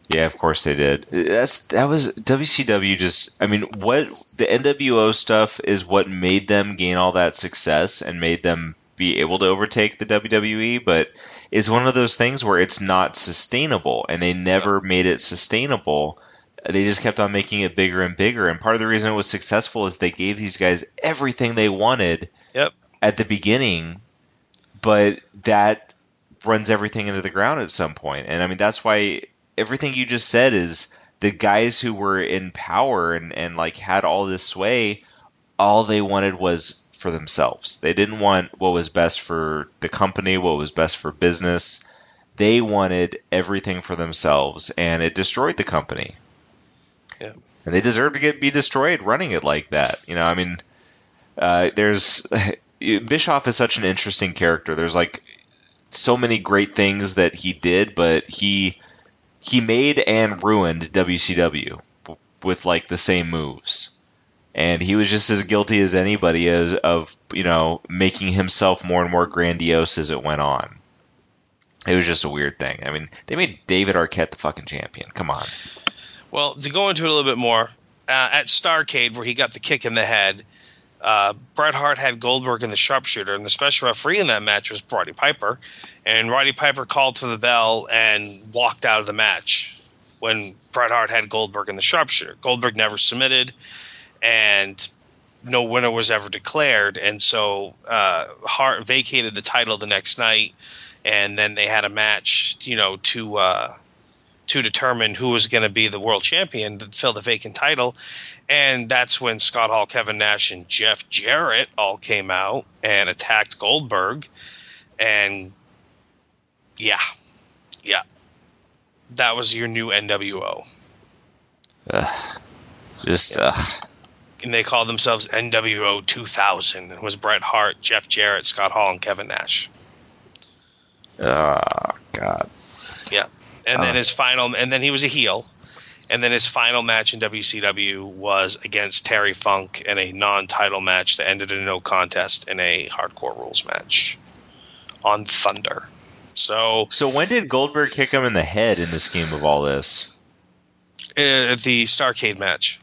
Yeah, of course they did. That's that was WCW. Just I mean, what the NWO stuff is what made them gain all that success and made them be able to overtake the WWE. But it's one of those things where it's not sustainable, and they never made it sustainable. They just kept on making it bigger and bigger. And part of the reason it was successful is they gave these guys everything they wanted Yep. at the beginning, but that runs everything into the ground at some point. And I mean, that's why everything you just said is the guys who were in power and, and like had all this sway, all they wanted was for themselves. They didn't want what was best for the company, what was best for business. They wanted everything for themselves, and it destroyed the company. Yeah. And they deserve to get be destroyed running it like that. You know, I mean, uh, there's Bischoff is such an interesting character. There's like so many great things that he did, but he he made and ruined WCW with like the same moves. And he was just as guilty as anybody of, you know, making himself more and more grandiose as it went on. It was just a weird thing. I mean, they made David Arquette the fucking champion. Come on. Well, to go into it a little bit more, uh, at Starcade, where he got the kick in the head, uh, Bret Hart had Goldberg in the sharpshooter, and the special referee in that match was Roddy Piper. And Roddy Piper called for the bell and walked out of the match when Bret Hart had Goldberg in the sharpshooter. Goldberg never submitted, and no winner was ever declared. And so uh, Hart vacated the title the next night, and then they had a match, you know, to. Uh, to determine who was going to be the world champion to fill the vacant title. And that's when Scott Hall, Kevin Nash, and Jeff Jarrett all came out and attacked Goldberg. And yeah, yeah, that was your new NWO. Ugh. Just, ugh. And they called themselves NWO 2000. It was Bret Hart, Jeff Jarrett, Scott Hall, and Kevin Nash. Oh, God. Yeah. And uh. then Oh. his final, and then he was a heel. And then his final match in WCW was against Terry Funk in a non-title match that ended in a no contest in a Hardcore Rules match on Thunder. So So when did Goldberg kick him in the head in the scheme of all this? uh, the Starcade match,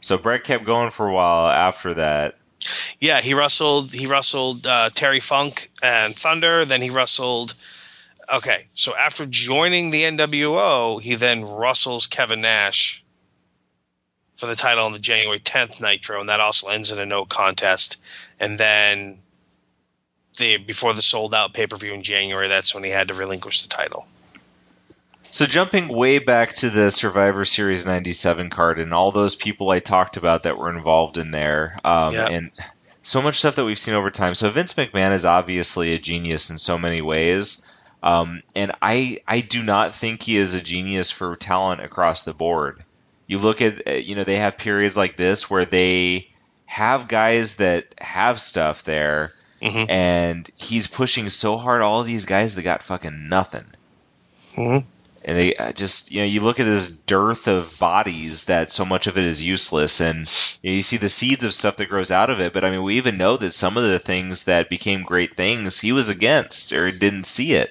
So Bret kept going for a while after that. yeah, he wrestled. He wrestled uh, Terry Funk and Thunder. Then he wrestled. Okay, so after joining the NWO, he then wrestles Kevin Nash for the title on the January 10th Nitro, and that also ends in a no contest. And then the before the sold out pay per view in January, that's when he had to relinquish the title. So jumping way back to the Survivor Series 97 card and all those people I talked about that were involved in there, um, Yeah. and so much stuff that we've seen over time. So Vince McMahon is obviously a genius in so many ways. Um, and I, I do not think he is a genius for talent across the board. You look at, uh, you know, they have periods like this where they have guys that have stuff there, Mhm. and he's pushing so hard all these guys that got fucking nothing Mm-hmm. and they uh, just you know you look at this dearth of bodies that so much of it is useless and you, know, you see the seeds of stuff that grows out of it but i mean we even know that some of the things that became great things he was against or didn't see it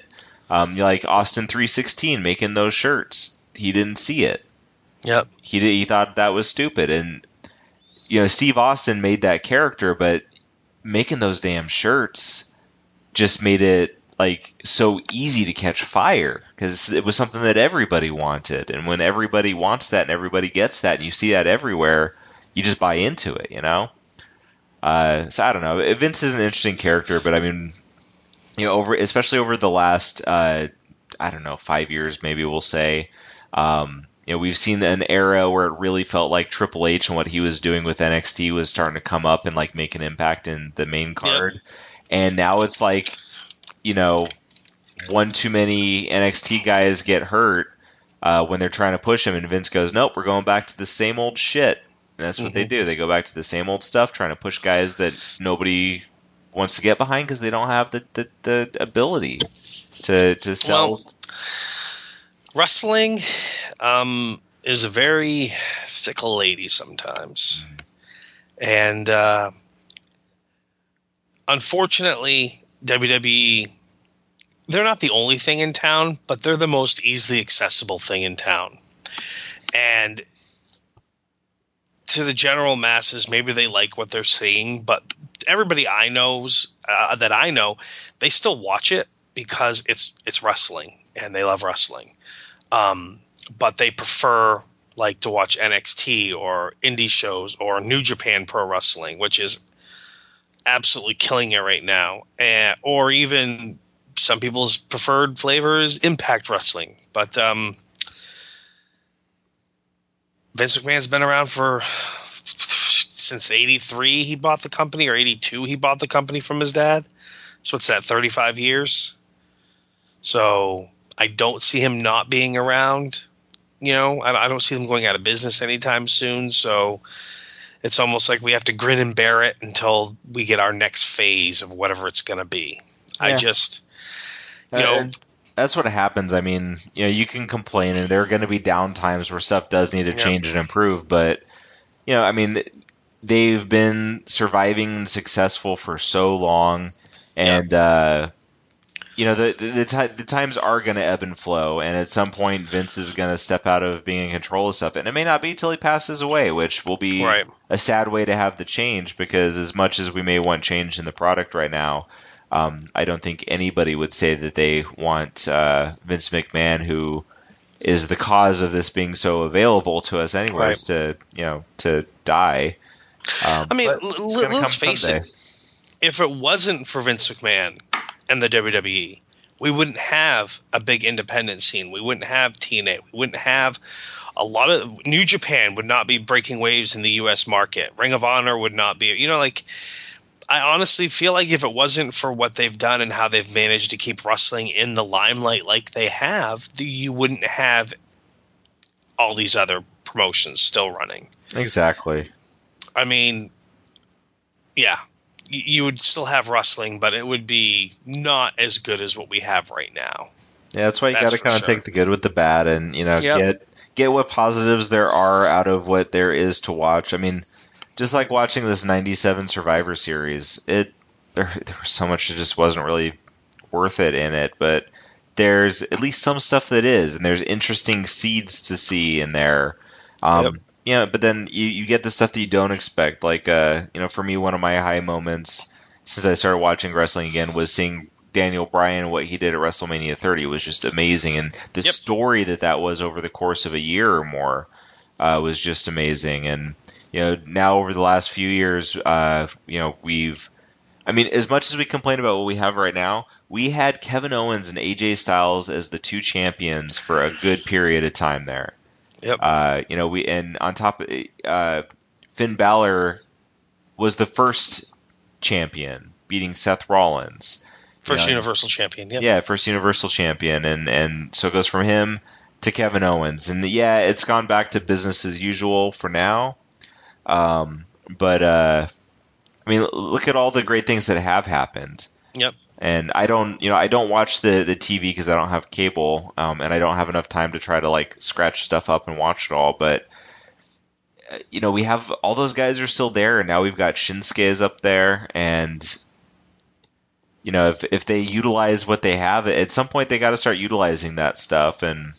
um, like austin 316 making those shirts. He didn't see it. Yep. he did, he thought that was stupid. And you know Steve Austin made that character but making those damn shirts just made it like so easy to catch fire because it was something that everybody wanted. And when everybody wants that and everybody gets that and you see that everywhere you just buy into it you know? Uh, so I don't know. Vince is an interesting character but I mean you know over especially over the last uh, I don't know five years maybe we'll say um, you know, we've seen an era where it really felt like Triple H and what he was doing with NXT was starting to come up and like make an impact in the main card. And now it's like, you know, one too many NXT guys get hurt uh, when they're trying to push him, and Vince goes, "Nope, we're going back to the same old shit." And that's what they do. They go back to the same old stuff, trying to push guys that nobody wants to get behind because they don't have the, the, the ability to to sell. Well, wrestling um, is a very fickle lady sometimes, and uh, unfortunately, WWE they're not the only thing in town, but they're the most easily accessible thing in town. And to the general masses, maybe they like what they're seeing, but everybody I knows uh, that I know, they still watch it because it's it's wrestling and they love wrestling. Um, but they prefer like to watch NXT or indie shows or New Japan Pro Wrestling, which is absolutely killing it right now, and or even some people's preferred flavor is Impact Wrestling. But um, Vince McMahon's been around for since '83. He bought the company, or '82. He bought the company from his dad. So what's that? 35 years. So I don't see him not being around. You know, I, I don't see them going out of business anytime soon. So it's almost like we have to grin and bear it until we get our next phase of whatever it's going to be. Yeah. I just, you uh, know, that's what happens. I mean, you know, you can complain, and there are going to be down times where stuff does need to change and improve. But you know, I mean, they've been surviving and successful for so long, and uh, you know the the, t- the times are going to ebb and flow, and at some point Vince is going to step out of being in control of stuff, and it may not be till he passes away, which will be right. a sad way to have the change because as much as we may want change in the product right now. Um, I don't think anybody would say that they want uh, Vince McMahon, who is the cause of this being so available to us, anyways, right. to you know to die. Um, I mean, l- let's face someday. it. If it wasn't for Vince McMahon, and the WWE. We wouldn't have a big independent scene. We wouldn't have TNA. We wouldn't have a lot of New Japan would not be breaking waves in the U.S. market. Ring of Honor would not be. You know, like I honestly feel like if it wasn't for what they've done and how they've managed to keep wrestling in the limelight like they have, you wouldn't have all these other promotions still running. Exactly. I mean, yeah, you would still have wrestling, but it would be not as good as what we have right now. Yeah, that's why you got to kind of sure. take the good with the bad, and you know yep. get get what positives there are out of what there is to watch. I mean, just like watching this '97 Survivor Series, it there there was so much that just wasn't really worth it in it, but there's at least some stuff that is, and there's interesting seeds to see in there. Um, yep yeah, but then you, you get the stuff that you don't expect. Like, uh, you know, for me, one of my high moments since I started watching wrestling again was seeing Daniel Bryan what he did at WrestleMania 30 was just amazing, and the yep. story that that was over the course of a year or more uh, was just amazing. And you know, now over the last few years, uh, you know, we've I mean, as much as we complain about what we have right now, we had Kevin Owens and AJ Styles as the two champions for a good period of time there. Yep. Uh, you know, we and on top of uh, Finn Balor was the first champion, beating Seth Rollins. First you know, Universal Champion. Yep. Yeah, first Universal Champion, and and so it goes from him to Kevin Owens, and yeah, it's gone back to business as usual for now. Um, but uh, I mean, look at all the great things that have happened. Yep and I don't, you know, I don't watch the the TV because I don't have cable, um, and I don't have enough time to try to like scratch stuff up and watch it all. But uh, you know, we have all those guys are still there, and now we've got Shinsuke is up there, and you know, if if they utilize what they have, at some point they got to start utilizing that stuff, and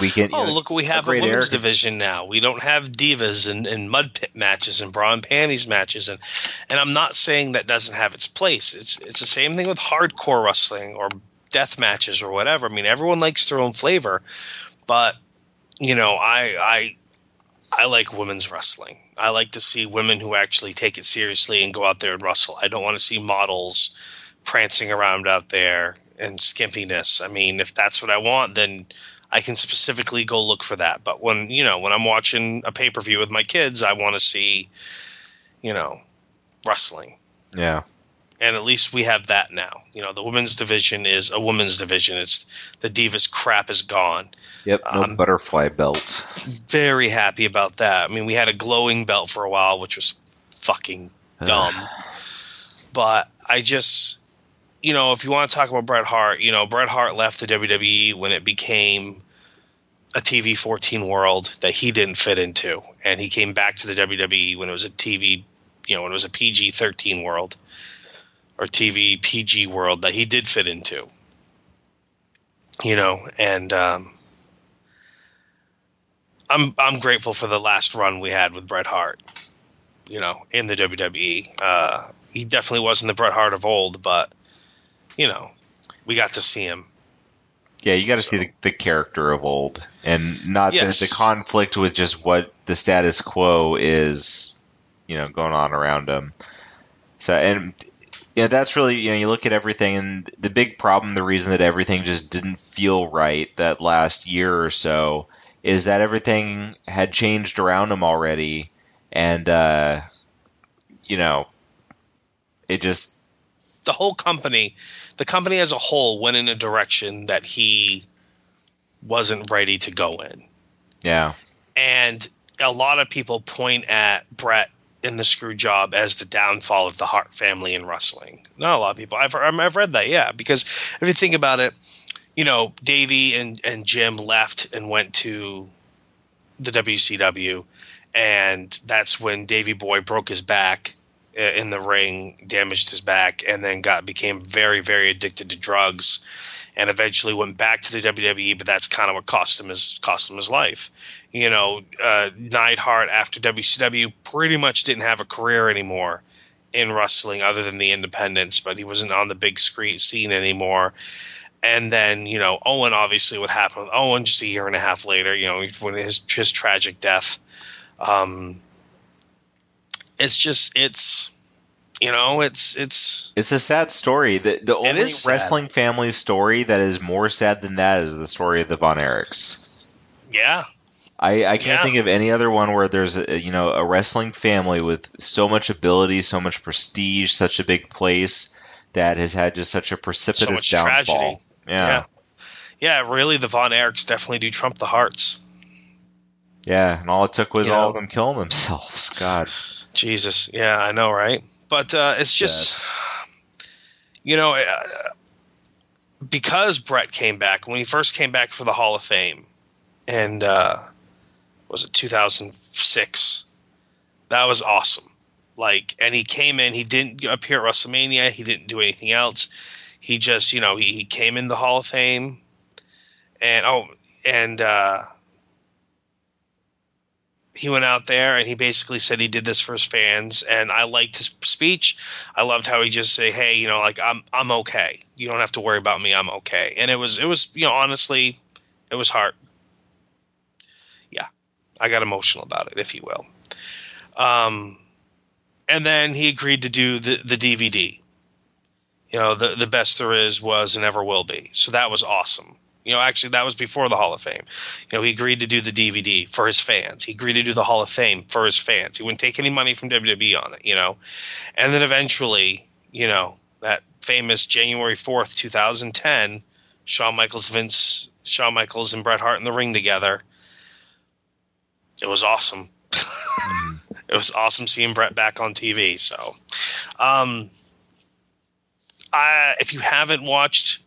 we can. Oh, know, look, we have a, a women's division now. We don't have divas and, and mud pit matches and bra and panties matches, and and I'm not saying that doesn't have its place. It's it's the same thing with hardcore wrestling or death matches or whatever. I mean, everyone likes their own flavor, but you know, I I I like women's wrestling. I like to see women who actually take it seriously and go out there and wrestle. I don't want to see models prancing around out there and skimpiness. I mean, if that's what I want, then I can specifically go look for that. But when you know when I'm watching a pay per view with my kids, I want to see, you know, wrestling. Yeah. And at least we have that now. You know, the women's division is a women's division. It's the Divas crap is gone. Yep, no um, butterfly belt. Very happy about that. I mean, we had a glowing belt for a while, which was fucking dumb. but I just you know, if you want to talk about Bret Hart, you know, Bret Hart left the WWE when it became a TV 14 world that he didn't fit into, and he came back to the WWE when it was a TV, you know, when it was a PG 13 world or TV PG world that he did fit into. you know, and um, I'm I'm grateful for the last run we had with Bret Hart, you know, in the WWE. Uh, he definitely wasn't the Bret Hart of old, but you know, we got to see him. Yeah, you got to so. see the, the, character of old, and not yes. the, the conflict with just what the status quo is, you know, going on around him. So, and yeah, that's really you know you look at everything, and the big problem, the reason that everything just didn't feel right that last year or so, is that everything had changed around him already, and uh, you know, it just the whole company, the company as a whole, went in a direction that he wasn't ready to go in. Yeah, and a lot of people point at Bret in the screw job as the downfall of the Hart family in wrestling. Not a lot of people. I've I've read that, yeah, because if you think about it, you know, Davey and and Jim left and went to the WCW, and that's when Davey Boy broke his back in the ring, damaged his back, and then got became very very addicted to drugs, and eventually went back to the WWE. But that's kind of what cost him his cost him his life you know, uh, Neidhart after WCW pretty much didn't have a career anymore in wrestling other than the independents, but he wasn't on the big screen scene anymore. And then, you know, Owen obviously what happened with Owen just a year and a half later, you know, when his his tragic death. Um, it's just it's you know, it's it's it's a sad story. The the only wrestling family story that is more sad than that is the story of the Von Erichs. Yeah, I, I can't yeah. think of any other one where there's a you know a wrestling family with so much ability, so much prestige, such a big place that has had just such a precipitous so downfall. Tragedy. Yeah. yeah. Yeah, really, the Von Erichs definitely do trump the Harts. Yeah, and all it took was you all know, of them killing themselves. God. Jesus. Yeah, I know, right? But uh, it's just, you know, uh, because Bret came back when he first came back for the Hall of Fame, and uh, was it 2006? That was awesome. Like, and he came in. He didn't appear at WrestleMania. He didn't do anything else. He just, you know, he, he came in the Hall of Fame, and oh, and uh, he went out there and he basically said he did this for his fans and I liked his speech. I loved how he just say, "Hey, you know, like I'm I'm okay. You don't have to worry about me. I'm okay." And it was it was, you know, honestly, it was heart Yeah. I got emotional about it, if you will. Um, and then he agreed to do the, the DVD. You know, the the best there is was and ever will be. So that was awesome. You know, actually, that was before the Hall of Fame. You know, he agreed to do the DVD for his fans. He agreed to do the Hall of Fame for his fans. He wouldn't take any money from WWE on it. You know, and then eventually, you know, that famous January fourth, two thousand ten, Shawn Michaels, Vince, Shawn Michaels, and Bret Hart in the ring together it was awesome. mm-hmm. It was awesome seeing Bret back on TV. So, um, I, if you haven't watched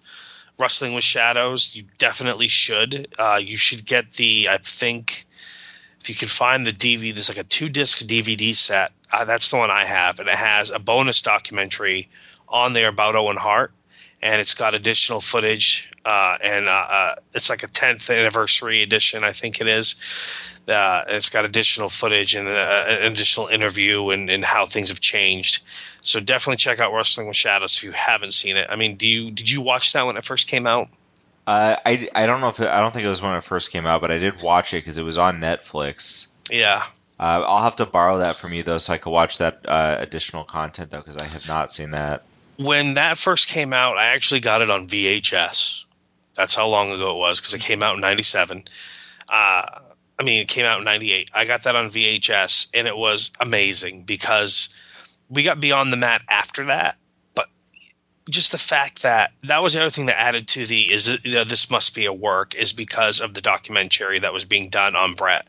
Wrestling with Shadows, you definitely should. Uh, you should get the, I think, if you can find the DVD, there's like a two disc DVD set. Uh, that's the one I have, and it has a bonus documentary on there about Owen Hart, and it's got additional footage, uh, and uh, uh it's like a 10th anniversary edition, I think it is. Uh, it's got additional footage and uh, an additional interview and, and how things have changed. So definitely check out Wrestling with Shadows if you haven't seen it. I mean, do you did you watch that when it first came out? Uh, I I don't know if it, I don't think it was when it first came out, but I did watch it because it was on Netflix. Yeah. Uh, I'll have to borrow that from you though, so I can watch that uh, additional content though, because I have not seen that. When that first came out, I actually got it on VHS. That's how long ago it was because it came out in '97. Uh, I mean, it came out in '98. I got that on VHS, and it was amazing because we got Beyond the Mat after that. But just the fact that that was the other thing that added to the is you know, this must be a work is because of the documentary that was being done on Bret,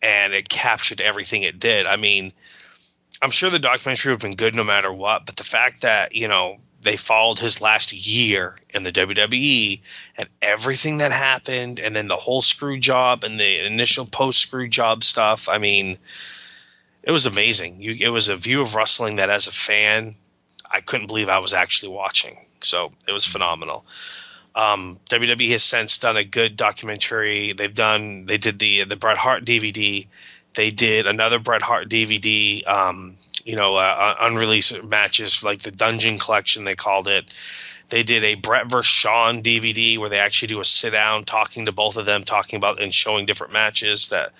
and it captured everything it did. I mean, I'm sure the documentary would have been good no matter what, but the fact that you know they followed his last year in the WWE and everything that happened, and then the whole screw job and the initial post screw job stuff. I mean, it was amazing. You, it was a view of wrestling that, as a fan, I couldn't believe I was actually watching. So it was phenomenal. Um, WWE has since done a good documentary. They've done they did the the Bret Hart DVD. They did another Bret Hart DVD. Um, you know, uh, unreleased matches like the Dungeon Collection they called it. They did a Bret vs. Shawn DVD where they actually do a sit down talking to both of them, talking about and showing different matches that,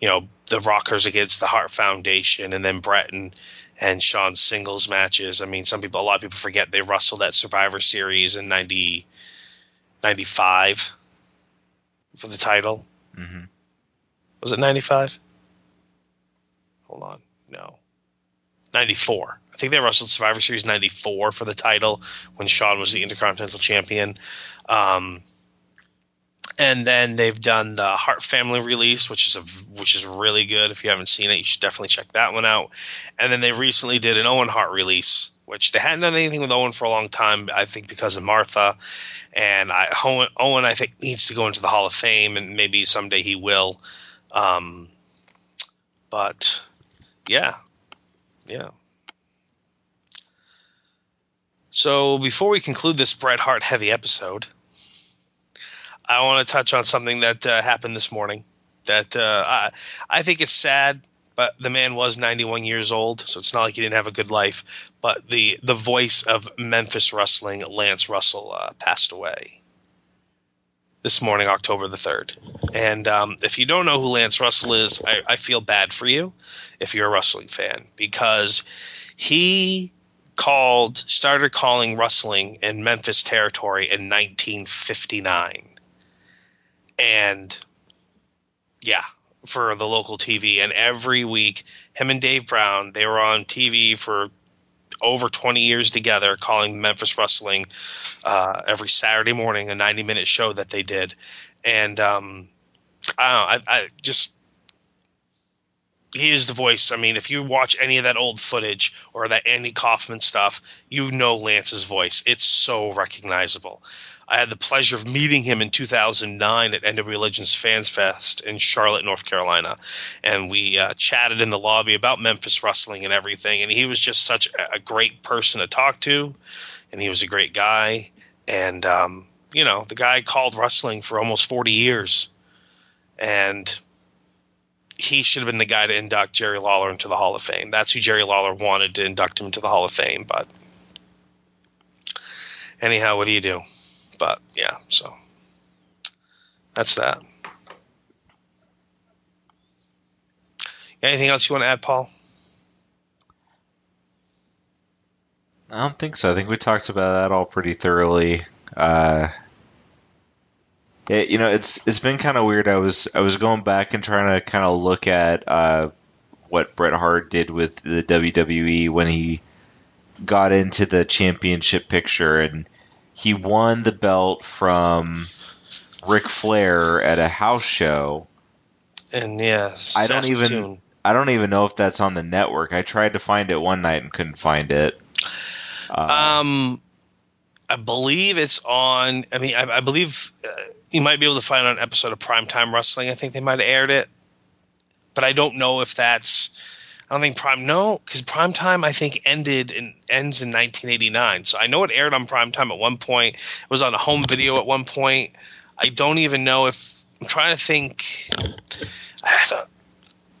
you know, the Rockers against the Hart Foundation, and then Bret and and Shawn's singles matches. I mean, some people, a lot of people forget they wrestled at Survivor Series in 90, 95 for the title. Mm-hmm. Was it 95? Hold on. No. 94. I think they wrestled Survivor Series 94 for the title when Shawn was the Intercontinental Champion. Um, and then they've done the Hart Family release, which is a which is really good. If you haven't seen it, you should definitely check that one out. And then they recently did an Owen Hart release, which they hadn't done anything with Owen for a long time. I think because of Martha, and I, Owen, Owen I think needs to go into the Hall of Fame, and maybe someday he will. Um, but yeah, yeah. So before we conclude this Bret Hart heavy episode, I want to touch on something that uh, happened this morning. That uh, I, I think it's sad, but the man was 91 years old, so it's not like he didn't have a good life. But the the voice of Memphis wrestling, Lance Russell, uh, passed away this morning, October the third. And um, if you don't know who Lance Russell is, I, I feel bad for you if you're a wrestling fan because he called started calling wrestling in Memphis territory in 1959 and yeah for the local TV and every week him and Dave Brown they were on TV for over 20 years together calling Memphis wrestling uh, every Saturday morning a 90 minute show that they did and um, I know I, I just he is the voice. I mean, if you watch any of that old footage or that Andy Kaufman stuff, you know Lance's voice. It's so recognizable. I had the pleasure of meeting him in 2009 at NW Legends Fans Fest in Charlotte, North Carolina, and we uh, chatted in the lobby about Memphis wrestling and everything. And he was just such a great person to talk to, and he was a great guy. And um, you know, the guy called wrestling for almost 40 years, and he should have been the guy to induct Jerry Lawler into the Hall of Fame. That's who Jerry Lawler wanted to induct him into the Hall of Fame. But anyhow, what do you do? But yeah, so that's that. Anything else you want to add, Paul? I don't think so. I think we talked about that all pretty thoroughly. Uh, it, you know, it's it's been kind of weird. I was I was going back and trying to kind of look at uh, what Bret Hart did with the WWE when he got into the championship picture, and he won the belt from Ric Flair at a house show. And yeah, I don't even I don't even know if that's on the network. I tried to find it one night and couldn't find it. Uh, Um, I believe it's on. I mean, I, I believe uh, you might be able to find it on an episode of Primetime Wrestling. I think they might have aired it, but I don't know if that's. I don't think Prime. No, because Primetime I think ended and ends in 1989. So I know it aired on Primetime at one point. It was on a home video at one point. I don't even know if I'm trying to think. I, don't,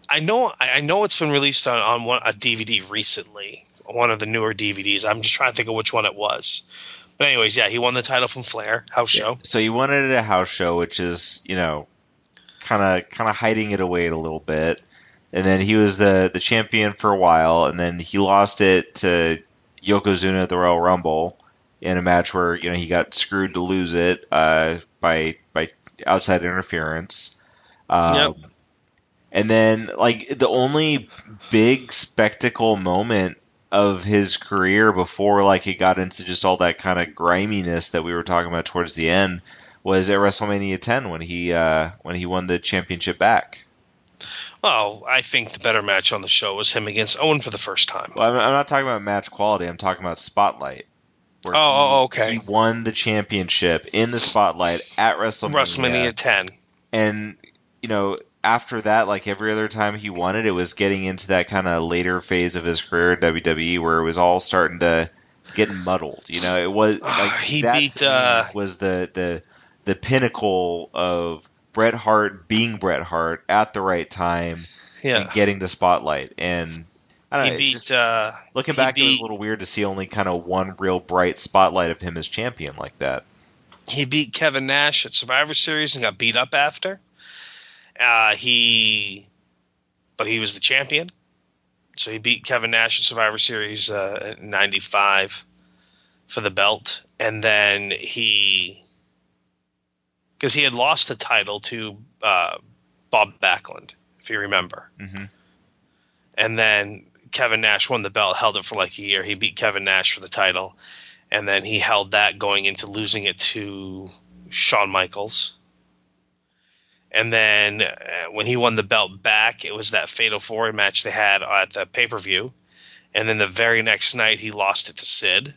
I know. I I know it's been released on on one, a DVD recently, one of the newer DVDs. I'm just trying to think of which one it was. But anyways, yeah, he won the title from Flair house show. so he won it at a house show, which is you know, kind of kind of hiding it away a little bit. And then he was the the champion for a while, and then he lost it to Yokozuna at the Royal Rumble in a match where you know he got screwed to lose it uh, by by outside interference. Um, Yep. And then like the only big spectacle moment of his career before like he got into just all that kind of griminess that we were talking about towards the end was at WrestleMania 10 when he uh, when he won the championship back. Well, I think the better match on the show was him against Owen for the first time. Well, I'm, I'm not talking about match quality. I'm talking about spotlight. where Oh, oh, he- okay. He won the championship in the spotlight at WrestleMania. WrestleMania 10. and you know after that like every other time he won it it was getting into that kind of later phase of his career at WWE where it was all starting to get muddled. You know, it was like He that beat, uh, was the the the pinnacle of Bret Hart being Bret Hart at the right time Yeah. and getting the spotlight. And I don't He know, beat. just Uh, looking back, it was a little weird to see only kind of one real bright spotlight of him as champion like that. he beat Kevin Nash at Survivor Series and got beat up after. Uh, he, but he was the champion, so he beat Kevin Nash at Survivor Series uh, in '95 for the belt, and then he, because he had lost the title to uh, Bob Backlund, if you remember, hmm and then Kevin Nash won the belt, held it for like a year. He beat Kevin Nash for the title, and then he held that going into losing it to Shawn Michaels. And then uh, when he won the belt back, it was that Fatal Four match they had at the pay per view. And then the very next night, he lost it to Sid.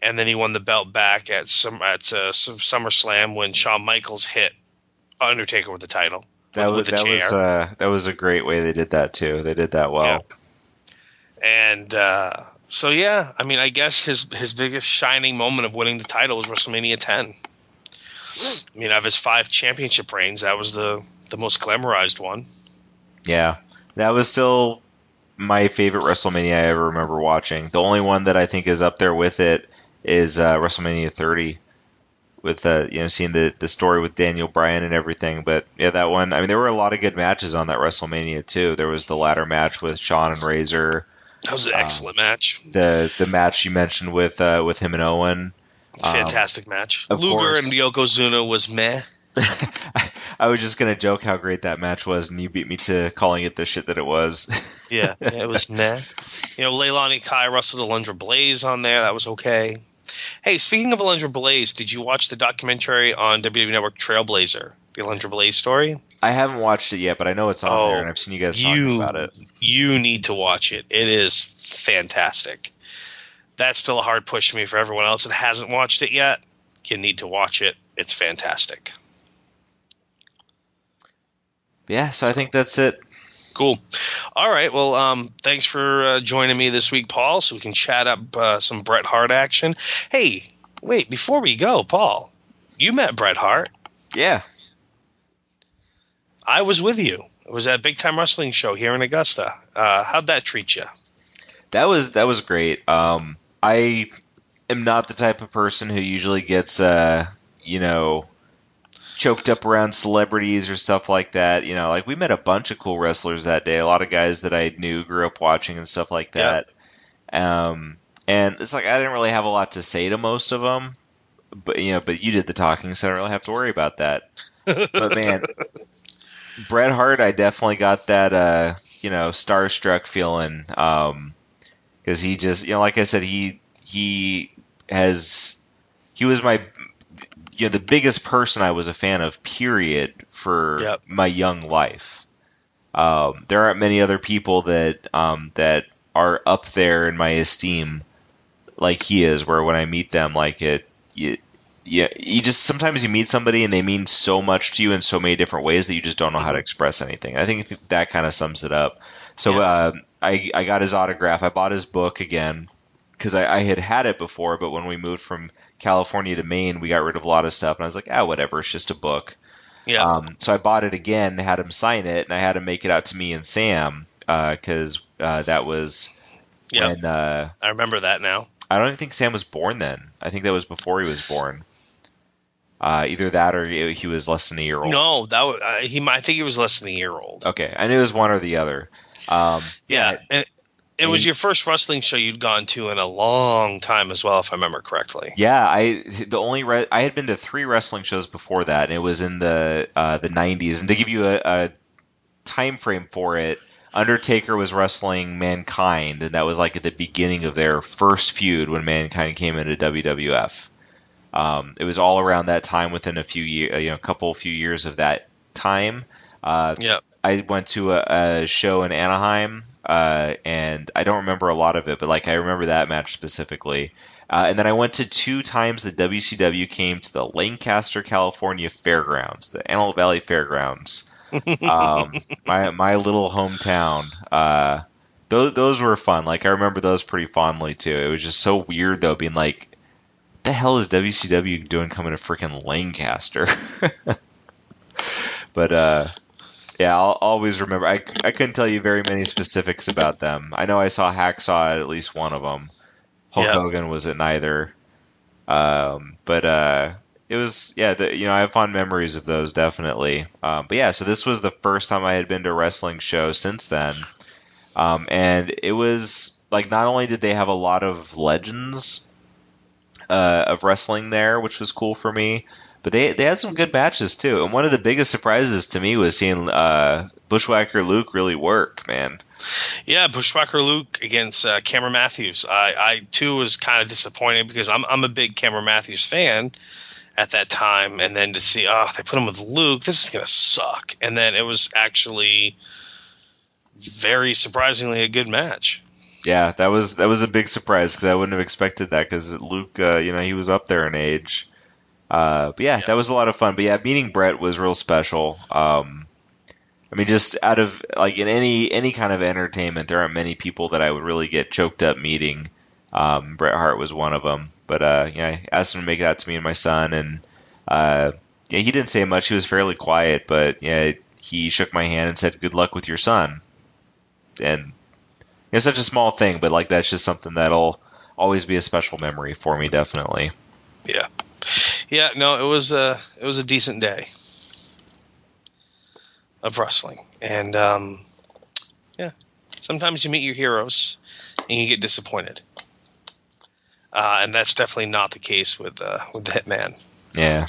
And then he won the belt back at some at uh, SummerSlam when Shawn Michaels hit Undertaker with the title That with, was with the that chair. was uh, that was a great way they did that too. They did that well. And uh, so yeah, I mean, I guess his his biggest shining moment of winning the title was WrestleMania 10. I mean, of his five championship reigns, that was the the most glamorized one. Yeah, that was still my favorite WrestleMania I ever remember watching. The only one that I think is up there with it is uh, WrestleMania 30, with uh, you know seeing the the story with Daniel Bryan and everything. But yeah, that one. I mean, there were a lot of good matches on that WrestleMania too. There was the ladder match with Shawn and Razor. That was an Um, excellent match, The the match you mentioned with uh, with him and Owen. um, fantastic match. Luger course. and Yokozuna was meh. I was just gonna joke how great that match was, and you beat me to calling it the shit that it was. Yeah, yeah, it was meh. You know, Leilani Kai wrestled Alundra Blaze on there. That was okay. Hey, speaking of Alundra Blaze, did you watch the documentary on WWE Network Trailblazer, the Alundra Blaze story? I haven't watched it yet, but I know it's on Oh, there, and I've seen you guys talking about it. you need to watch it. It is fantastic. That's still a hard push for me for everyone else that hasn't watched it yet. You need to watch it. It's fantastic. Yeah, so I think that's it. Cool. All right. Well, um, thanks for uh, joining me this week, Paul, so we can chat up uh, some Bret Hart action. Hey, wait, before we go, Paul, you met Bret Hart. Yeah. I was with you. It was at Big Time Wrestling Show here in Augusta. Uh, how'd that treat you? That was that was great. Um, I am not the type of person who usually gets uh, you know, choked up around celebrities or stuff like that. You know, like we met a bunch of cool wrestlers that day. A lot of guys that I knew, grew up watching and stuff like that. Um, and it's like I didn't really have a lot to say to most of them, but you know, but you did the talking, so I don't really have to worry about that. But man, Bret Hart, I definitely got that uh, you know starstruck feeling um because he just you know like I said he he has he was my you know the biggest person I was a fan of period for Yep. my young life. Um, there aren't many other people that um, that are up there in my esteem like he is. Where when I meet them, like it, you, yeah, you just sometimes you meet somebody and they mean so much to you in so many different ways that you just don't know how to express anything. I think that kind of sums it up. So Yeah. uh, I I got his autograph. I bought his book again because I, I had had it before, but when we moved from California to Maine, we got rid of a lot of stuff, and I was like, ah, whatever, it's just a book. Yeah. Um, so I bought it again, had him sign it, and I had him make it out to me and Sam because uh, that was yeah. when uh, I remember that now. I don't even think Sam was born then. I think that was before he was born. Uh, either that or he was less than a year old. No, that was, uh, he. I think he was less than a year old. Okay, I knew it was one or the other. Um, Yeah, and it was your first wrestling show you'd gone to in a long time as well, if I remember correctly. Yeah, I the only re- I had been to three wrestling shows before that, and it was in the uh, the '90s. And to give you a, a time frame for it, Undertaker was wrestling Mankind, and that was like at the beginning of their first feud when Mankind came into WWF. Um, it was all around that time, within a few years, you know, a couple few years of that time. Uh, Yeah, I went to a, a show in Anaheim, uh, and I don't remember a lot of it, but like I remember that match specifically. Uh, and then I went to two times the WCW came to the Lancaster, California Fairgrounds, the Antelope Valley Fairgrounds, um, my my little hometown. Uh, those those were fun. Like I remember those pretty fondly too. It was just so weird though, being like, what the hell is WCW doing coming to freaking Lancaster? but uh, yeah, I'll always remember. I, I couldn't tell you very many specifics about them. I know I saw Hacksaw at at least one of them. Hulk Yep. Hogan was at neither. Um, but uh, it was yeah, the, you know I have fond memories of those definitely. Um, but yeah, so this was the first time I had been to a wrestling show since then, um, and it was like not only did they have a lot of legends uh, of wrestling there, which was cool for me, but they they had some good matches too. And one of the biggest surprises to me was seeing uh, Bushwhacker Luke really work, man. Yeah, Bushwhacker Luke against uh, Cameron Matthews. I, I too was kind of disappointed because I'm I'm a big Cameron Matthews fan at that time, and then to see oh they put him with Luke, this is gonna suck. And then it was actually very surprisingly a good match. Yeah, that was that was a big surprise because I wouldn't have expected that because Luke, uh, you know, he was up there in age. Uh, but yeah, Yeah. that was a lot of fun. But yeah, meeting Bret was real special. Um, I mean, just out of like in any any kind of entertainment, there aren't many people that I would really get choked up meeting. Um, Bret Hart was one of them. But uh, yeah, I asked him to make that out to me and my son, and uh, yeah, he didn't say much. He was fairly quiet, but yeah, he shook my hand and said, "Good luck with your son." And it's such a small thing, but like that's just something that'll always be a special memory for me, definitely. Yeah, yeah. No, it was a it was a decent day of wrestling, and um, yeah, sometimes you meet your heroes and you get disappointed, uh, and that's definitely not the case with uh, with the Hitman Yeah,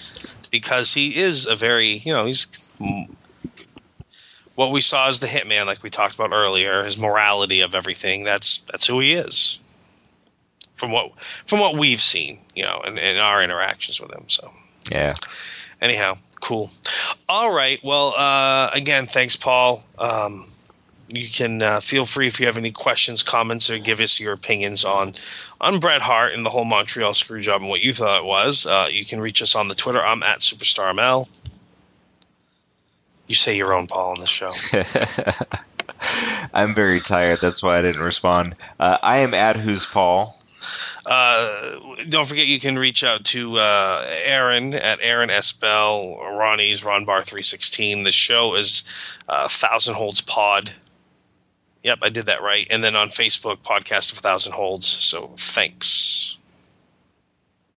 because he is a very you know he's what we saw as the Hitman, like we talked about earlier, his morality of everything. That's that's who he is. From what from what we've seen, you know, in, in our interactions with him. So yeah, anyhow, cool. All right. Well, uh, again, thanks, Paul. Um, you can uh, feel free if you have any questions, comments, or give us your opinions on on Bret Hart and the whole Montreal screw job and what you thought it was. Uh, you can reach us on the Twitter. I'm at SuperstarML. You say your own, Paul, on this show. I'm very tired. That's why I didn't respond. Uh, I am at who's Paul. Uh, don't forget you can reach out to uh, Aaron at Aaron S. Bell, Ronnie's Ron Bar 316. The show is uh, Thousand Holds Pod. Yep, I did that right. And then on Facebook, Podcast of Thousand Holds. So thanks.